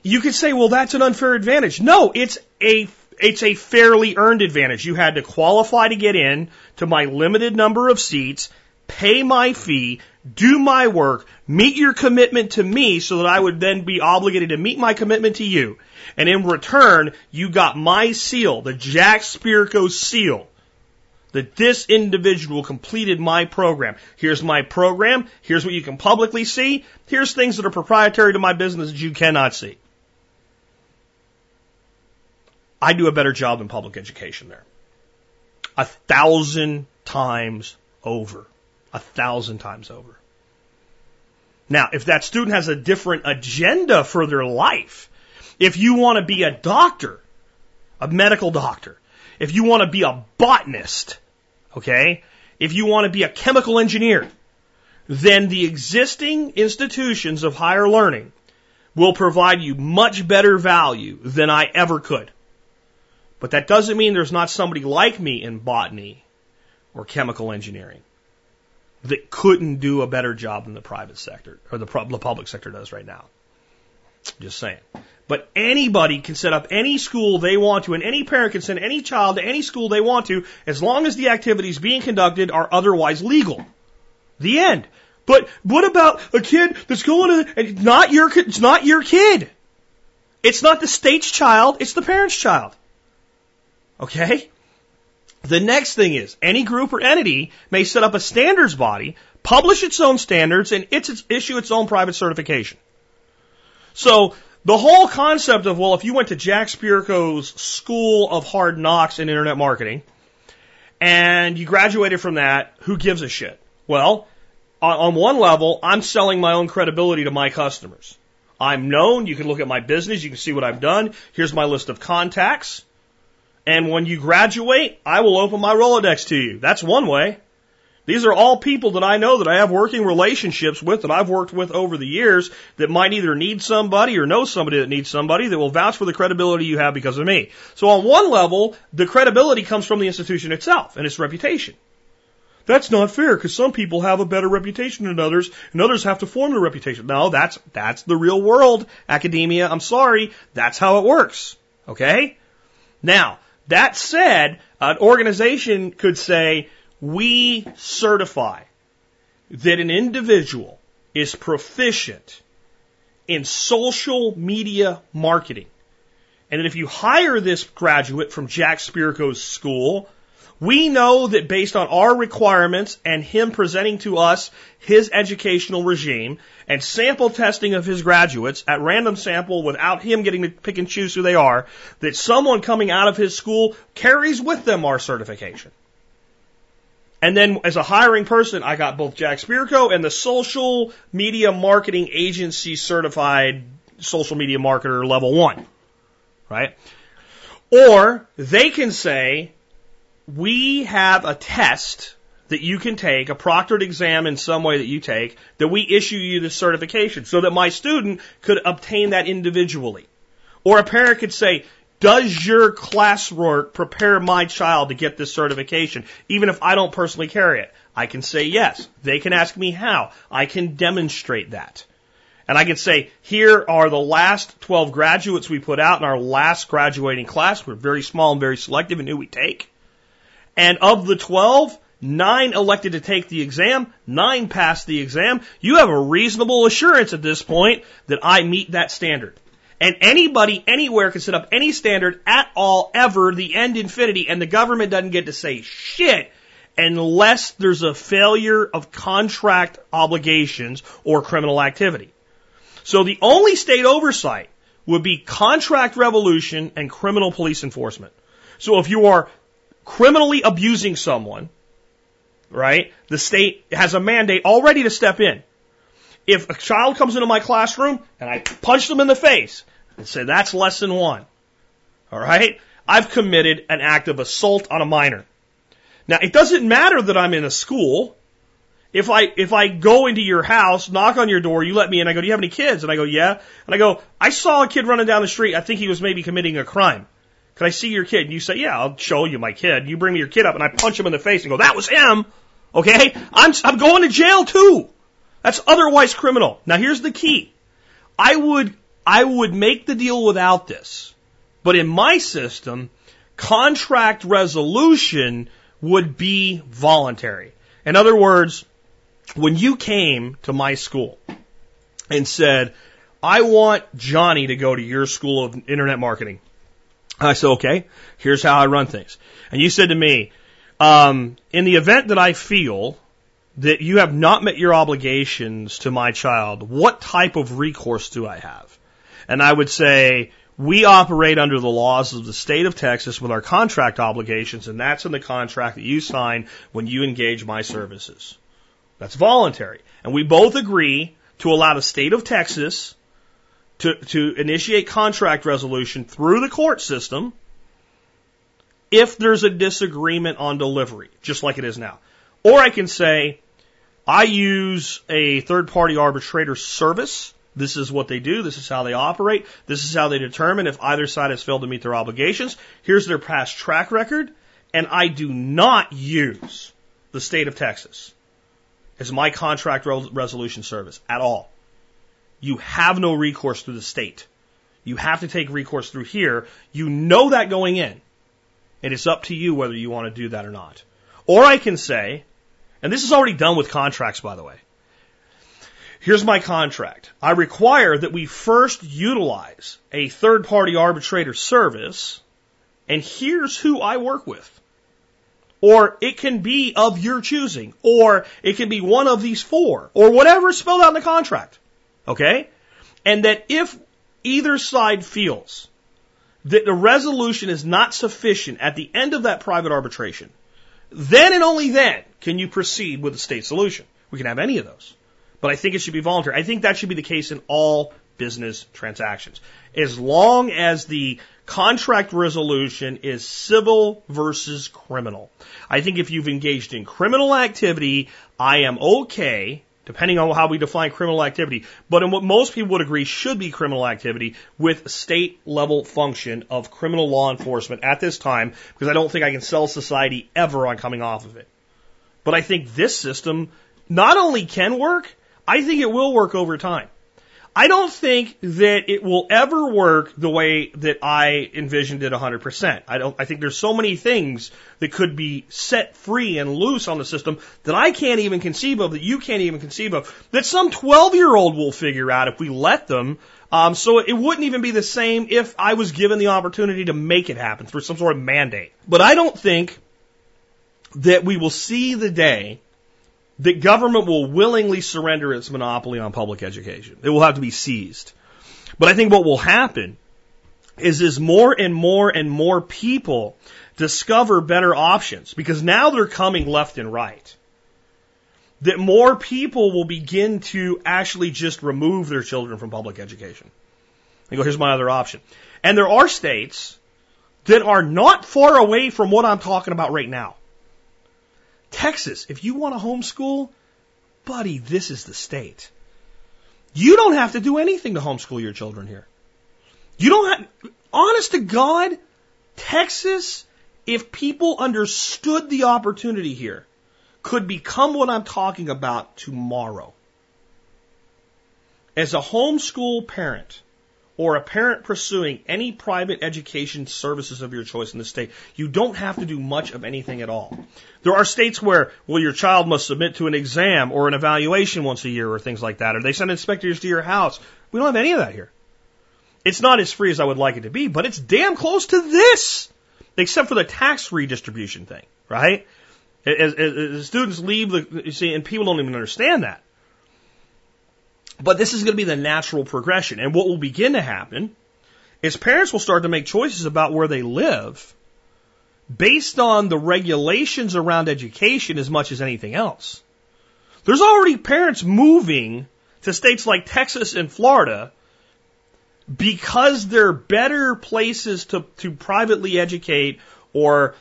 you could say, well, that's an unfair advantage. No, it's a it's a fairly earned advantage. You had to qualify to get in to my limited number of seats, pay my fee, do my work, meet your commitment to me so that I would then be obligated to meet my commitment to you. And in return, you got my seal, the Jack Spirko seal, that this individual completed my program. Here's my program. Here's what you can publicly see. Here's things that are proprietary to my business that you cannot see. I do a better job in public education there. A thousand times over. A thousand times over. Now, if that student has a different agenda for their life, if you want to be a doctor, a medical doctor, if you want to be a botanist, okay, if you want to be a chemical engineer, then the existing institutions of higher learning will provide you much better value than I ever could. But that doesn't mean there's not somebody like me in botany or chemical engineering that couldn't do a better job than the private sector or the, the public sector does right now. Just saying. But anybody can set up any school they want to, and any parent can send any child to any school they want to, as long as the activities being conducted are otherwise legal. The end. But what about a kid that's going to, and not your, it's not your kid. It's not the state's child, it's the parent's child. Okay? The next thing is any group or entity may set up a standards body, publish its own standards, and it's, issue its own private certification. So the whole concept of, well, if you went to Jack Spirko's School of Hard Knocks in Internet Marketing and you graduated from that, who gives a shit? Well, on one level, I'm selling my own credibility to my customers. I'm known. You can look at my business. You can see what I've done. Here's my list of contacts. And when you graduate, I will open my Rolodex to you. That's one way. These are all people that I know that I have working relationships with that I've worked with over the years that might either need somebody or know somebody that needs somebody that will vouch for the credibility you have because of me. So on one level, the credibility comes from the institution itself and its reputation. That's not fair because some people have a better reputation than others and others have to form their reputation. No, that's, that's the real world, academia. I'm sorry. That's how it works. Okay? Now, that said, an organization could say, we certify that an individual is proficient in social media marketing. And if you hire this graduate from Jack Spirko's school, we know that based on our requirements and him presenting to us his educational regime and sample testing of his graduates at random sample without him getting to pick and choose who they are, that someone coming out of his school carries with them our certification. And then as a hiring person, I got both Jack Spirko and the social media marketing agency certified social media marketer level one. Right? Or they can say, we have a test that you can take, a proctored exam in some way that you take, that we issue you the certification so that my student could obtain that individually. Or a parent could say, does your classwork prepare my child to get this certification, even if I don't personally carry it? I can say yes. They can ask me how. I can demonstrate that. And I can say, here are the last 12 graduates we put out in our last graduating class. We're very small and very selective in who we take. And of the 12, nine elected to take the exam, nine passed the exam. You have a reasonable assurance at this point that I meet that standard. And anybody anywhere can set up any standard at all ever, the end infinity, and the government doesn't get to say shit unless there's a failure of contract obligations or criminal activity. So the only state oversight would be contract resolution and criminal police enforcement. So if you are criminally abusing someone, right, the state has a mandate already to step in. If a child comes into my classroom and I punch them in the face, and say, that's lesson one. All right? I've committed an act of assault on a minor. Now, it doesn't matter that I'm in a school. If I, if I go into your house, knock on your door, you let me in, I go, do you have any kids? And I go, yeah. And I go, I saw a kid running down the street. I think he was maybe committing a crime. Can I see your kid? And you say, yeah, I'll show you my kid. You bring me your kid up and I punch him in the face and go, that was him. Okay? I'm, I'm going to jail too. That's otherwise criminal. Now here's the key. I would I would make the deal without this. But in my system, contract resolution would be voluntary. In other words, when you came to my school and said, I want Johnny to go to your school of internet marketing. I said, okay, here's how I run things. And you said to me, um, in the event that I feel that you have not met your obligations to my child, what type of recourse do I have? And I would say, we operate under the laws of the state of Texas with our contract obligations, and that's in the contract that you sign when you engage my services. That's voluntary. And we both agree to allow the state of Texas to, to initiate contract resolution through the court system if there's a disagreement on delivery, just like it is now. Or I can say, I use a third party arbitrator service this is what they do. This is how they operate. This is how they determine if either side has failed to meet their obligations. Here's their past track record. And I do not use the state of Texas as my contract resolution service at all. You have no recourse through the state. You have to take recourse through here. You know that going in. And it's up to you whether you want to do that or not. Or I can say, and this is already done with contracts, by the way. Here's my contract. I require that we first utilize a third party arbitrator service, and here's who I work with. Or it can be of your choosing, or it can be one of these four, or whatever is spelled out in the contract. Okay? And that if either side feels that the resolution is not sufficient at the end of that private arbitration, then and only then can you proceed with a state solution. We can have any of those. But I think it should be voluntary. I think that should be the case in all business transactions. As long as the contract resolution is civil versus criminal. I think if you've engaged in criminal activity, I am okay depending on how we define criminal activity, but in what most people would agree should be criminal activity with state level function of criminal law enforcement at this time, because I don't think I can sell society ever on coming off of it. But I think this system not only can work, I think it will work over time. I don't think that it will ever work the way that I envisioned it 100%. I don't, I think there's so many things that could be set free and loose on the system that I can't even conceive of, that you can't even conceive of, that some 12 year old will figure out if we let them. Um, so it wouldn't even be the same if I was given the opportunity to make it happen through some sort of mandate. But I don't think that we will see the day that government will willingly surrender its monopoly on public education. It will have to be seized. But I think what will happen is as more and more and more people discover better options, because now they're coming left and right, that more people will begin to actually just remove their children from public education. And go, here's my other option. And there are states that are not far away from what I'm talking about right now. Texas, if you want to homeschool, buddy, this is the state. You don't have to do anything to homeschool your children here. You don't have, honest to God, Texas, if people understood the opportunity here, could become what I'm talking about tomorrow. As a homeschool parent, or a parent pursuing any private education services of your choice in the state, you don't have to do much of anything at all. There are states where, well, your child must submit to an exam or an evaluation once a year or things like that, or they send inspectors to your house. We don't have any of that here. It's not as free as I would like it to be, but it's damn close to this, except for the tax redistribution thing, right? As, as, as students leave the, you see, and people don't even understand that. But this is going to be the natural progression. And what will begin to happen is parents will start to make choices about where they live based on the regulations around education as much as anything else. There's already parents moving to states like Texas and Florida because they're better places to, to privately educate or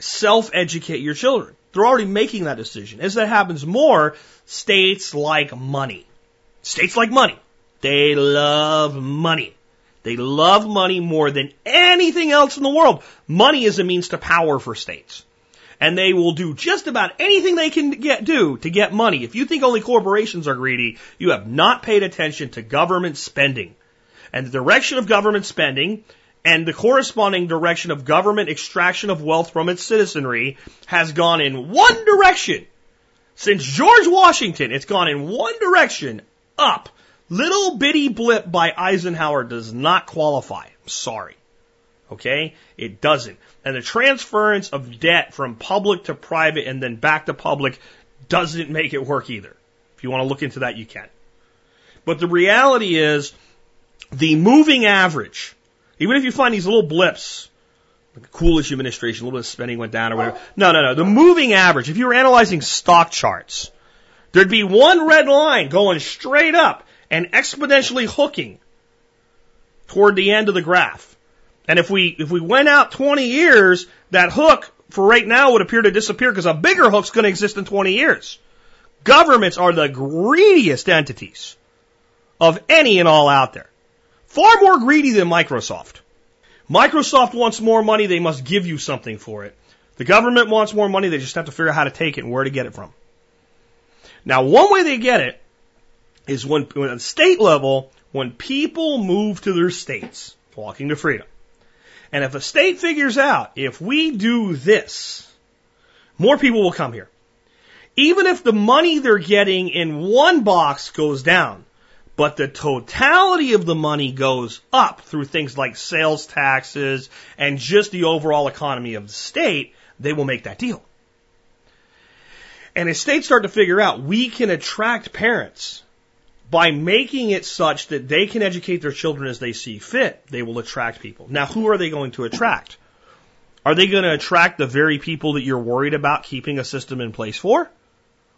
self educate your children. They're already making that decision. As that happens more, states like money. States like money. They love money. They love money more than anything else in the world. Money is a means to power for states. And they will do just about anything they can get, do to get money. If you think only corporations are greedy, you have not paid attention to government spending. And the direction of government spending and the corresponding direction of government extraction of wealth from its citizenry has gone in one direction. Since George Washington, it's gone in one direction up. Little bitty blip by Eisenhower does not qualify. I'm sorry. Okay? It doesn't. And the transference of debt from public to private and then back to public doesn't make it work either. If you want to look into that, you can. But the reality is the moving average, even if you find these little blips, the Coolidge administration, a little bit of spending went down or whatever. No, no, no. The moving average, if you were analyzing stock charts, There'd be one red line going straight up and exponentially hooking toward the end of the graph. And if we, if we went out 20 years, that hook for right now would appear to disappear because a bigger hook's going to exist in 20 years. Governments are the greediest entities of any and all out there. Far more greedy than Microsoft. Microsoft wants more money, they must give you something for it. The government wants more money, they just have to figure out how to take it and where to get it from. Now, one way they get it is when, when at state level, when people move to their states, walking to freedom. And if a state figures out, if we do this, more people will come here. even if the money they're getting in one box goes down, but the totality of the money goes up through things like sales taxes and just the overall economy of the state, they will make that deal. And as states start to figure out we can attract parents by making it such that they can educate their children as they see fit, they will attract people. Now, who are they going to attract? Are they going to attract the very people that you're worried about keeping a system in place for?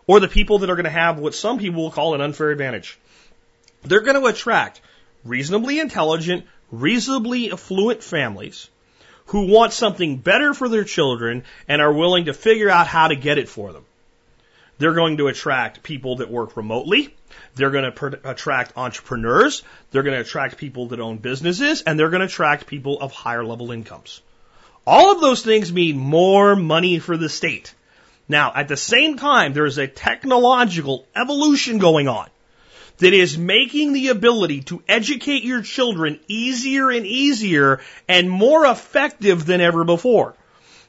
Or the people that are going to have what some people will call an unfair advantage? They're going to attract reasonably intelligent, reasonably affluent families who want something better for their children and are willing to figure out how to get it for them. They're going to attract people that work remotely. They're going to attract entrepreneurs. They're going to attract people that own businesses and they're going to attract people of higher level incomes. All of those things mean more money for the state. Now, at the same time, there is a technological evolution going on that is making the ability to educate your children easier and easier and more effective than ever before.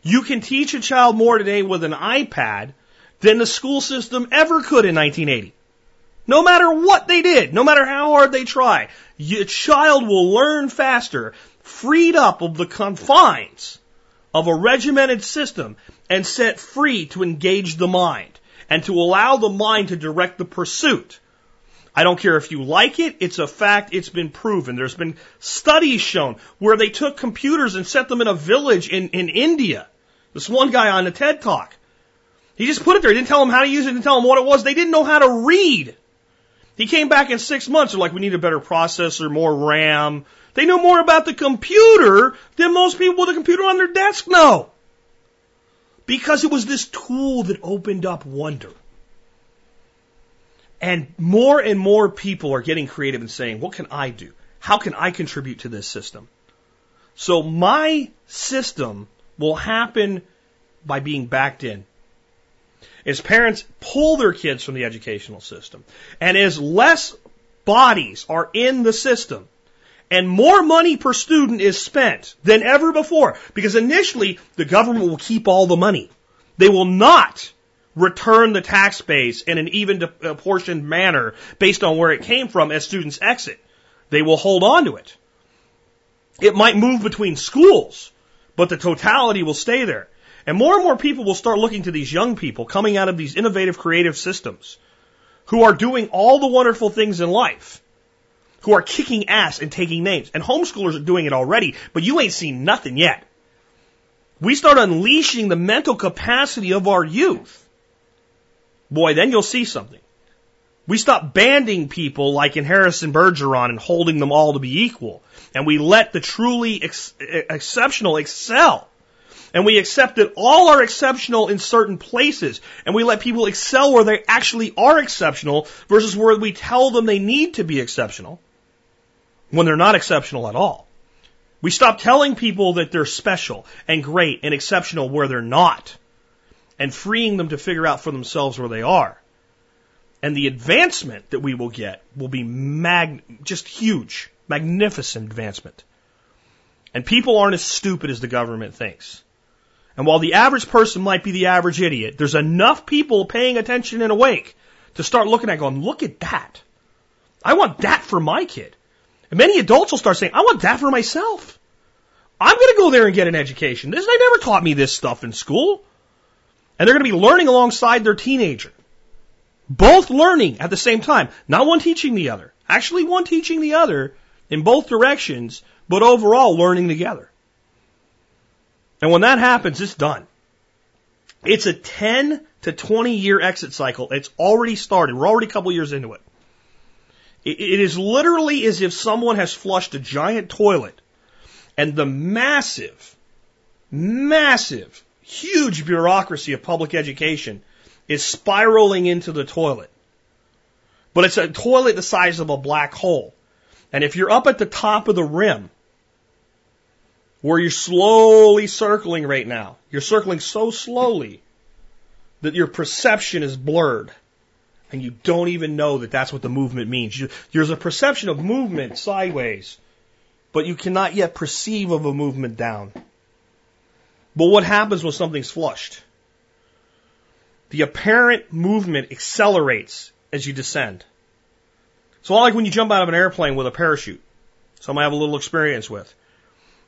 You can teach a child more today with an iPad than the school system ever could in 1980. No matter what they did, no matter how hard they try, your child will learn faster, freed up of the confines of a regimented system and set free to engage the mind and to allow the mind to direct the pursuit I don't care if you like it, it's a fact, it's been proven. There's been studies shown where they took computers and set them in a village in, in India. This one guy on the TED Talk. He just put it there. He didn't tell them how to use it, didn't tell them what it was. They didn't know how to read. He came back in six months. They're like, we need a better processor, more RAM. They know more about the computer than most people with a computer on their desk know. Because it was this tool that opened up wonder. And more and more people are getting creative and saying, what can I do? How can I contribute to this system? So my system will happen by being backed in. As parents pull their kids from the educational system, and as less bodies are in the system, and more money per student is spent than ever before, because initially the government will keep all the money. They will not return the tax base in an even apportioned manner based on where it came from as students exit. They will hold on to it. It might move between schools, but the totality will stay there. And more and more people will start looking to these young people coming out of these innovative creative systems who are doing all the wonderful things in life, who are kicking ass and taking names. And homeschoolers are doing it already, but you ain't seen nothing yet. We start unleashing the mental capacity of our youth boy, then you'll see something. We stop banding people like in Harrison Bergeron and holding them all to be equal. And we let the truly ex- exceptional excel. And we accept that all are exceptional in certain places. And we let people excel where they actually are exceptional versus where we tell them they need to be exceptional when they're not exceptional at all. We stop telling people that they're special and great and exceptional where they're not and freeing them to figure out for themselves where they are. And the advancement that we will get will be mag- just huge, magnificent advancement. And people aren't as stupid as the government thinks. And while the average person might be the average idiot, there's enough people paying attention and awake to start looking at going, look at that. I want that for my kid. And many adults will start saying, I want that for myself. I'm going to go there and get an education. This, they never taught me this stuff in school. And they're going to be learning alongside their teenager. Both learning at the same time. Not one teaching the other. Actually, one teaching the other in both directions, but overall learning together. And when that happens, it's done. It's a 10 to 20 year exit cycle. It's already started. We're already a couple years into it. It is literally as if someone has flushed a giant toilet and the massive, massive huge bureaucracy of public education is spiraling into the toilet. But it's a toilet the size of a black hole. And if you're up at the top of the rim, where you're slowly circling right now, you're circling so slowly that your perception is blurred. And you don't even know that that's what the movement means. You, there's a perception of movement sideways, but you cannot yet perceive of a movement down. But what happens when something's flushed? the apparent movement accelerates as you descend. So like when you jump out of an airplane with a parachute. Some I have a little experience with.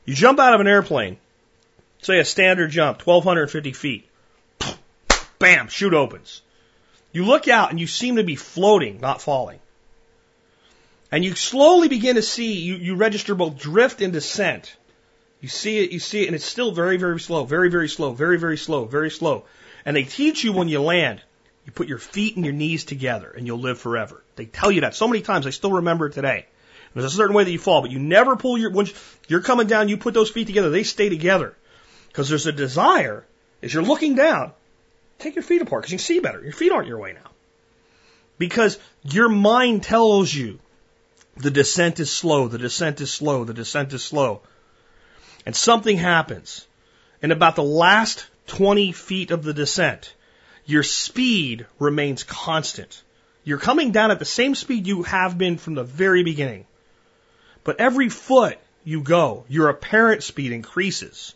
You jump out of an airplane, say a standard jump, 1250 feet. Bam, chute opens. You look out and you seem to be floating, not falling. And you slowly begin to see, you, you register both drift and descent. You see it, you see it, and it's still very, very slow, very, very slow, very, very slow, very slow. And they teach you when you land, you put your feet and your knees together and you'll live forever. They tell you that so many times, I still remember it today. There's a certain way that you fall, but you never pull your, when you're coming down, you put those feet together, they stay together. Because there's a desire, as you're looking down, take your feet apart because you can see better. Your feet aren't your way now. Because your mind tells you the descent is slow, the descent is slow, the descent is slow. And something happens. And about the last 20 feet of the descent, your speed remains constant. You're coming down at the same speed you have been from the very beginning. But every foot you go, your apparent speed increases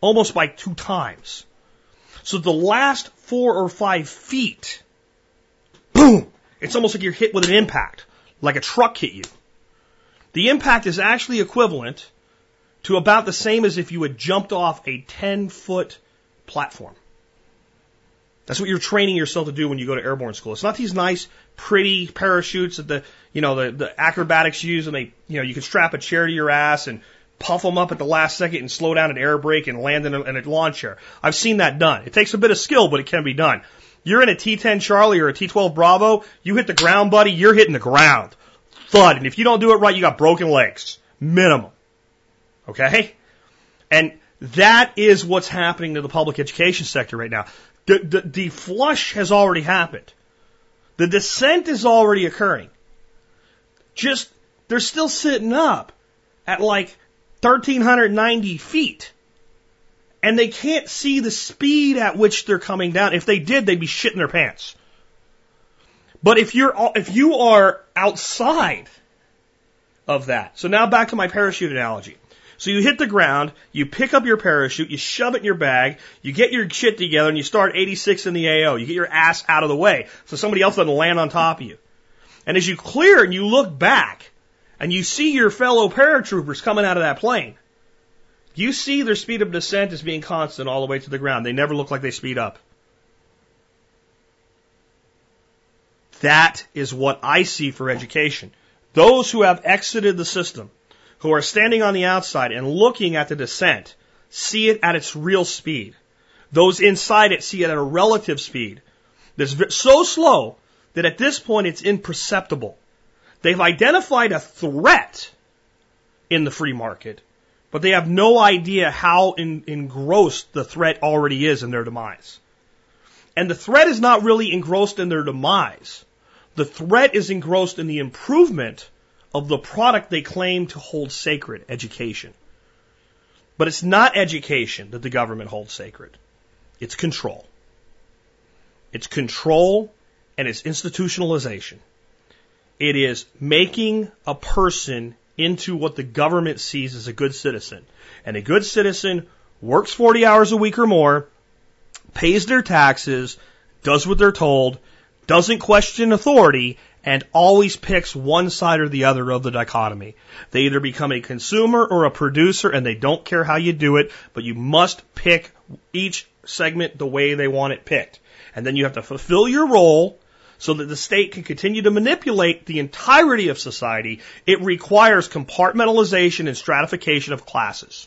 almost by two times. So the last four or five feet, boom, it's almost like you're hit with an impact like a truck hit you. The impact is actually equivalent to about the same as if you had jumped off a 10 foot platform. That's what you're training yourself to do when you go to airborne school. It's not these nice, pretty parachutes that the, you know, the, the acrobatics use and they, you know, you can strap a chair to your ass and puff them up at the last second and slow down an air brake and land in a, in a lawn chair. I've seen that done. It takes a bit of skill, but it can be done. You're in a T10 Charlie or a T12 Bravo, you hit the ground, buddy, you're hitting the ground. Thud. And if you don't do it right, you got broken legs. Minimum. Okay? And that is what's happening to the public education sector right now. The, the, the flush has already happened. The descent is already occurring. Just, they're still sitting up at like 1390 feet and they can't see the speed at which they're coming down. If they did, they'd be shitting their pants. But if you're if you are outside of that, so now back to my parachute analogy. So you hit the ground, you pick up your parachute, you shove it in your bag, you get your shit together, and you start 86 in the AO. You get your ass out of the way so somebody else doesn't land on top of you. And as you clear and you look back, and you see your fellow paratroopers coming out of that plane, you see their speed of descent as being constant all the way to the ground. They never look like they speed up. That is what I see for education. Those who have exited the system, who are standing on the outside and looking at the descent, see it at its real speed. Those inside it see it at a relative speed that's so slow that at this point it's imperceptible. They've identified a threat in the free market but they have no idea how in, engrossed the threat already is in their demise. And the threat is not really engrossed in their demise. The threat is engrossed in the improvement of the product they claim to hold sacred, education. But it's not education that the government holds sacred. It's control. It's control and it's institutionalization. It is making a person into what the government sees as a good citizen. And a good citizen works 40 hours a week or more, pays their taxes, does what they're told, doesn't question authority, and always picks one side or the other of the dichotomy. They either become a consumer or a producer and they don't care how you do it, but you must pick each segment the way they want it picked. And then you have to fulfill your role so that the state can continue to manipulate the entirety of society, it requires compartmentalization and stratification of classes.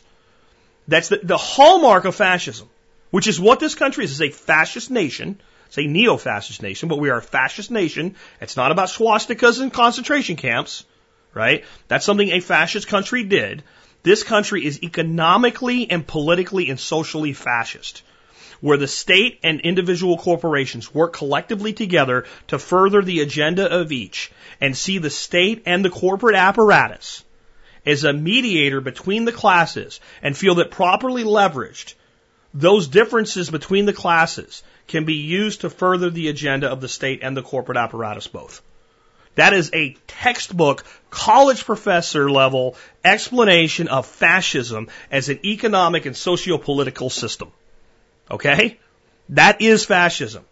That's the, the hallmark of fascism, which is what this country is. It's a fascist nation. A neo-fascist nation, but we are a fascist nation. It's not about swastikas and concentration camps, right? That's something a fascist country did. This country is economically and politically and socially fascist where the state and individual corporations work collectively together to further the agenda of each and see the state and the corporate apparatus as a mediator between the classes and feel that properly leveraged, those differences between the classes can be used to further the agenda of the state and the corporate apparatus both. That is a textbook, college professor level explanation of fascism as an economic and socio-political system. Okay? That is fascism.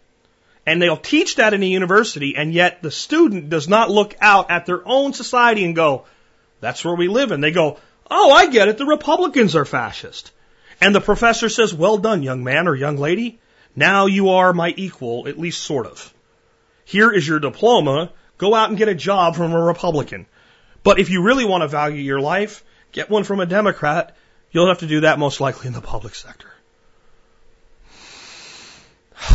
And they'll teach that in a university, and yet the student does not look out at their own society and go, that's where we live And They go, oh, I get it, the Republicans are fascist. And the professor says, well done, young man or young lady. Now you are my equal, at least sort of. Here is your diploma. Go out and get a job from a Republican. But if you really want to value your life, get one from a Democrat. You'll have to do that most likely in the public sector.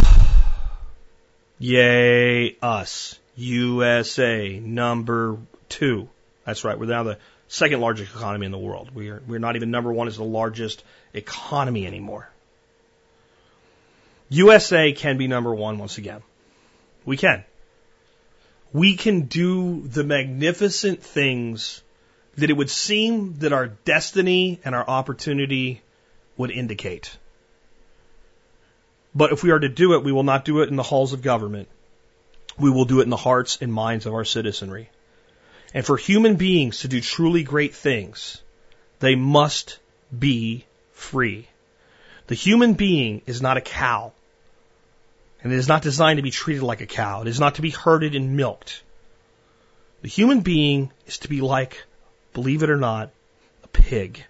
Yay, us. USA, number two. That's right. We're now the second largest economy in the world. We are, we're not even number one as the largest economy anymore. USA can be number one once again. We can. We can do the magnificent things that it would seem that our destiny and our opportunity would indicate. But if we are to do it, we will not do it in the halls of government. We will do it in the hearts and minds of our citizenry. And for human beings to do truly great things, they must be free. The human being is not a cow. And it is not designed to be treated like a cow. It is not to be herded and milked. The human being is to be like, believe it or not, a pig.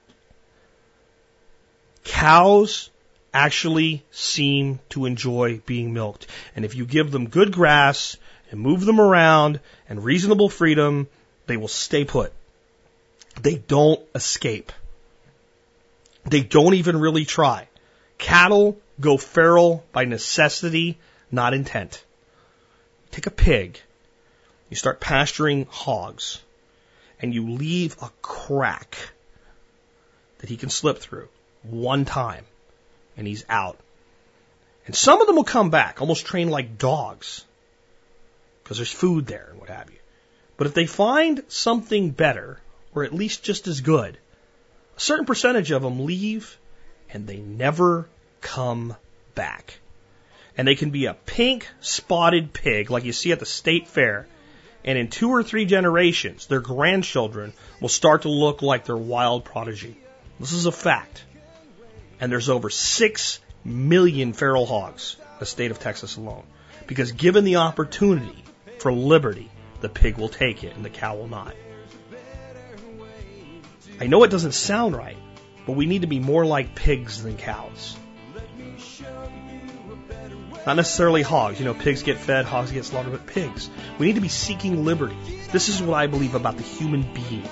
Cows actually seem to enjoy being milked. And if you give them good grass and move them around and reasonable freedom, they will stay put. They don't escape. They don't even really try. Cattle go feral by necessity, not intent. Take a pig, you start pasturing hogs, and you leave a crack that he can slip through one time and he's out. And some of them will come back, almost trained like dogs, because there's food there and what have you. But if they find something better, or at least just as good, a certain percentage of them leave and they never come back. And they can be a pink spotted pig like you see at the state fair. And in two or three generations, their grandchildren will start to look like their wild prodigy. This is a fact and there's over 6 million feral hogs in the state of Texas alone. Because given the opportunity for liberty, the pig will take it and the cow will not. I know it doesn't sound right, but we need to be more like pigs than cows. Not necessarily hogs. You know, pigs get fed, hogs get slaughtered, but pigs. We need to be seeking liberty. This is what I believe about the human being.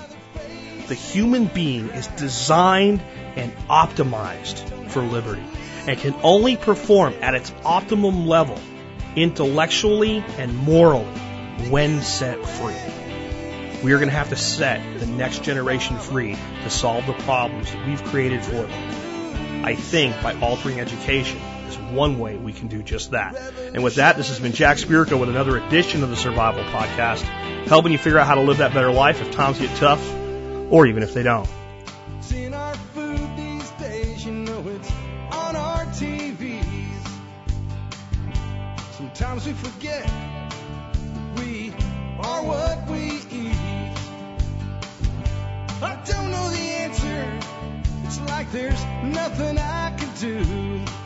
The human being is designed and optimized for liberty and can only perform at its optimum level intellectually and morally when set free. We are going to have to set the next generation free to solve the problems that we've created for them. I think by altering education is one way we can do just that. And with that, this has been Jack Spirko with another edition of the Survival Podcast, helping you figure out how to live that better life if times get tough or even if they don't. Sometimes we forget we are what we eat. I don't know the answer. It's like there's nothing I can do.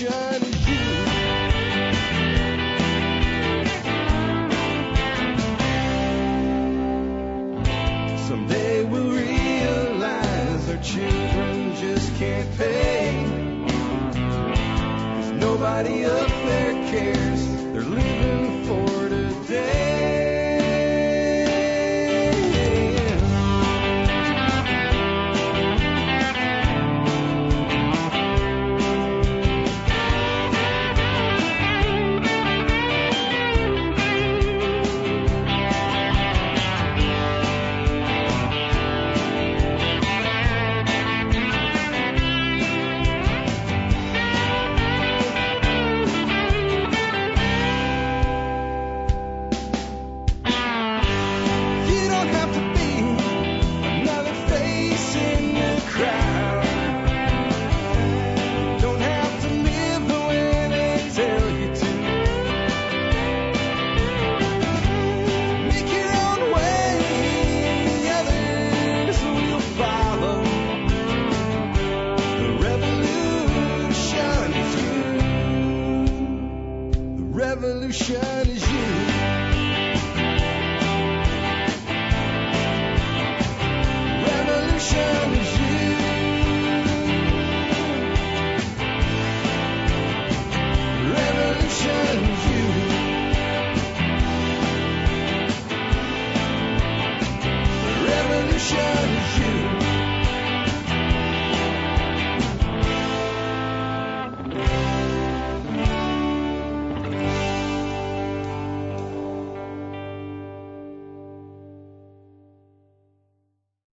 Revolution you. Someday we'll realize our children just can't pay. Nobody up there cares.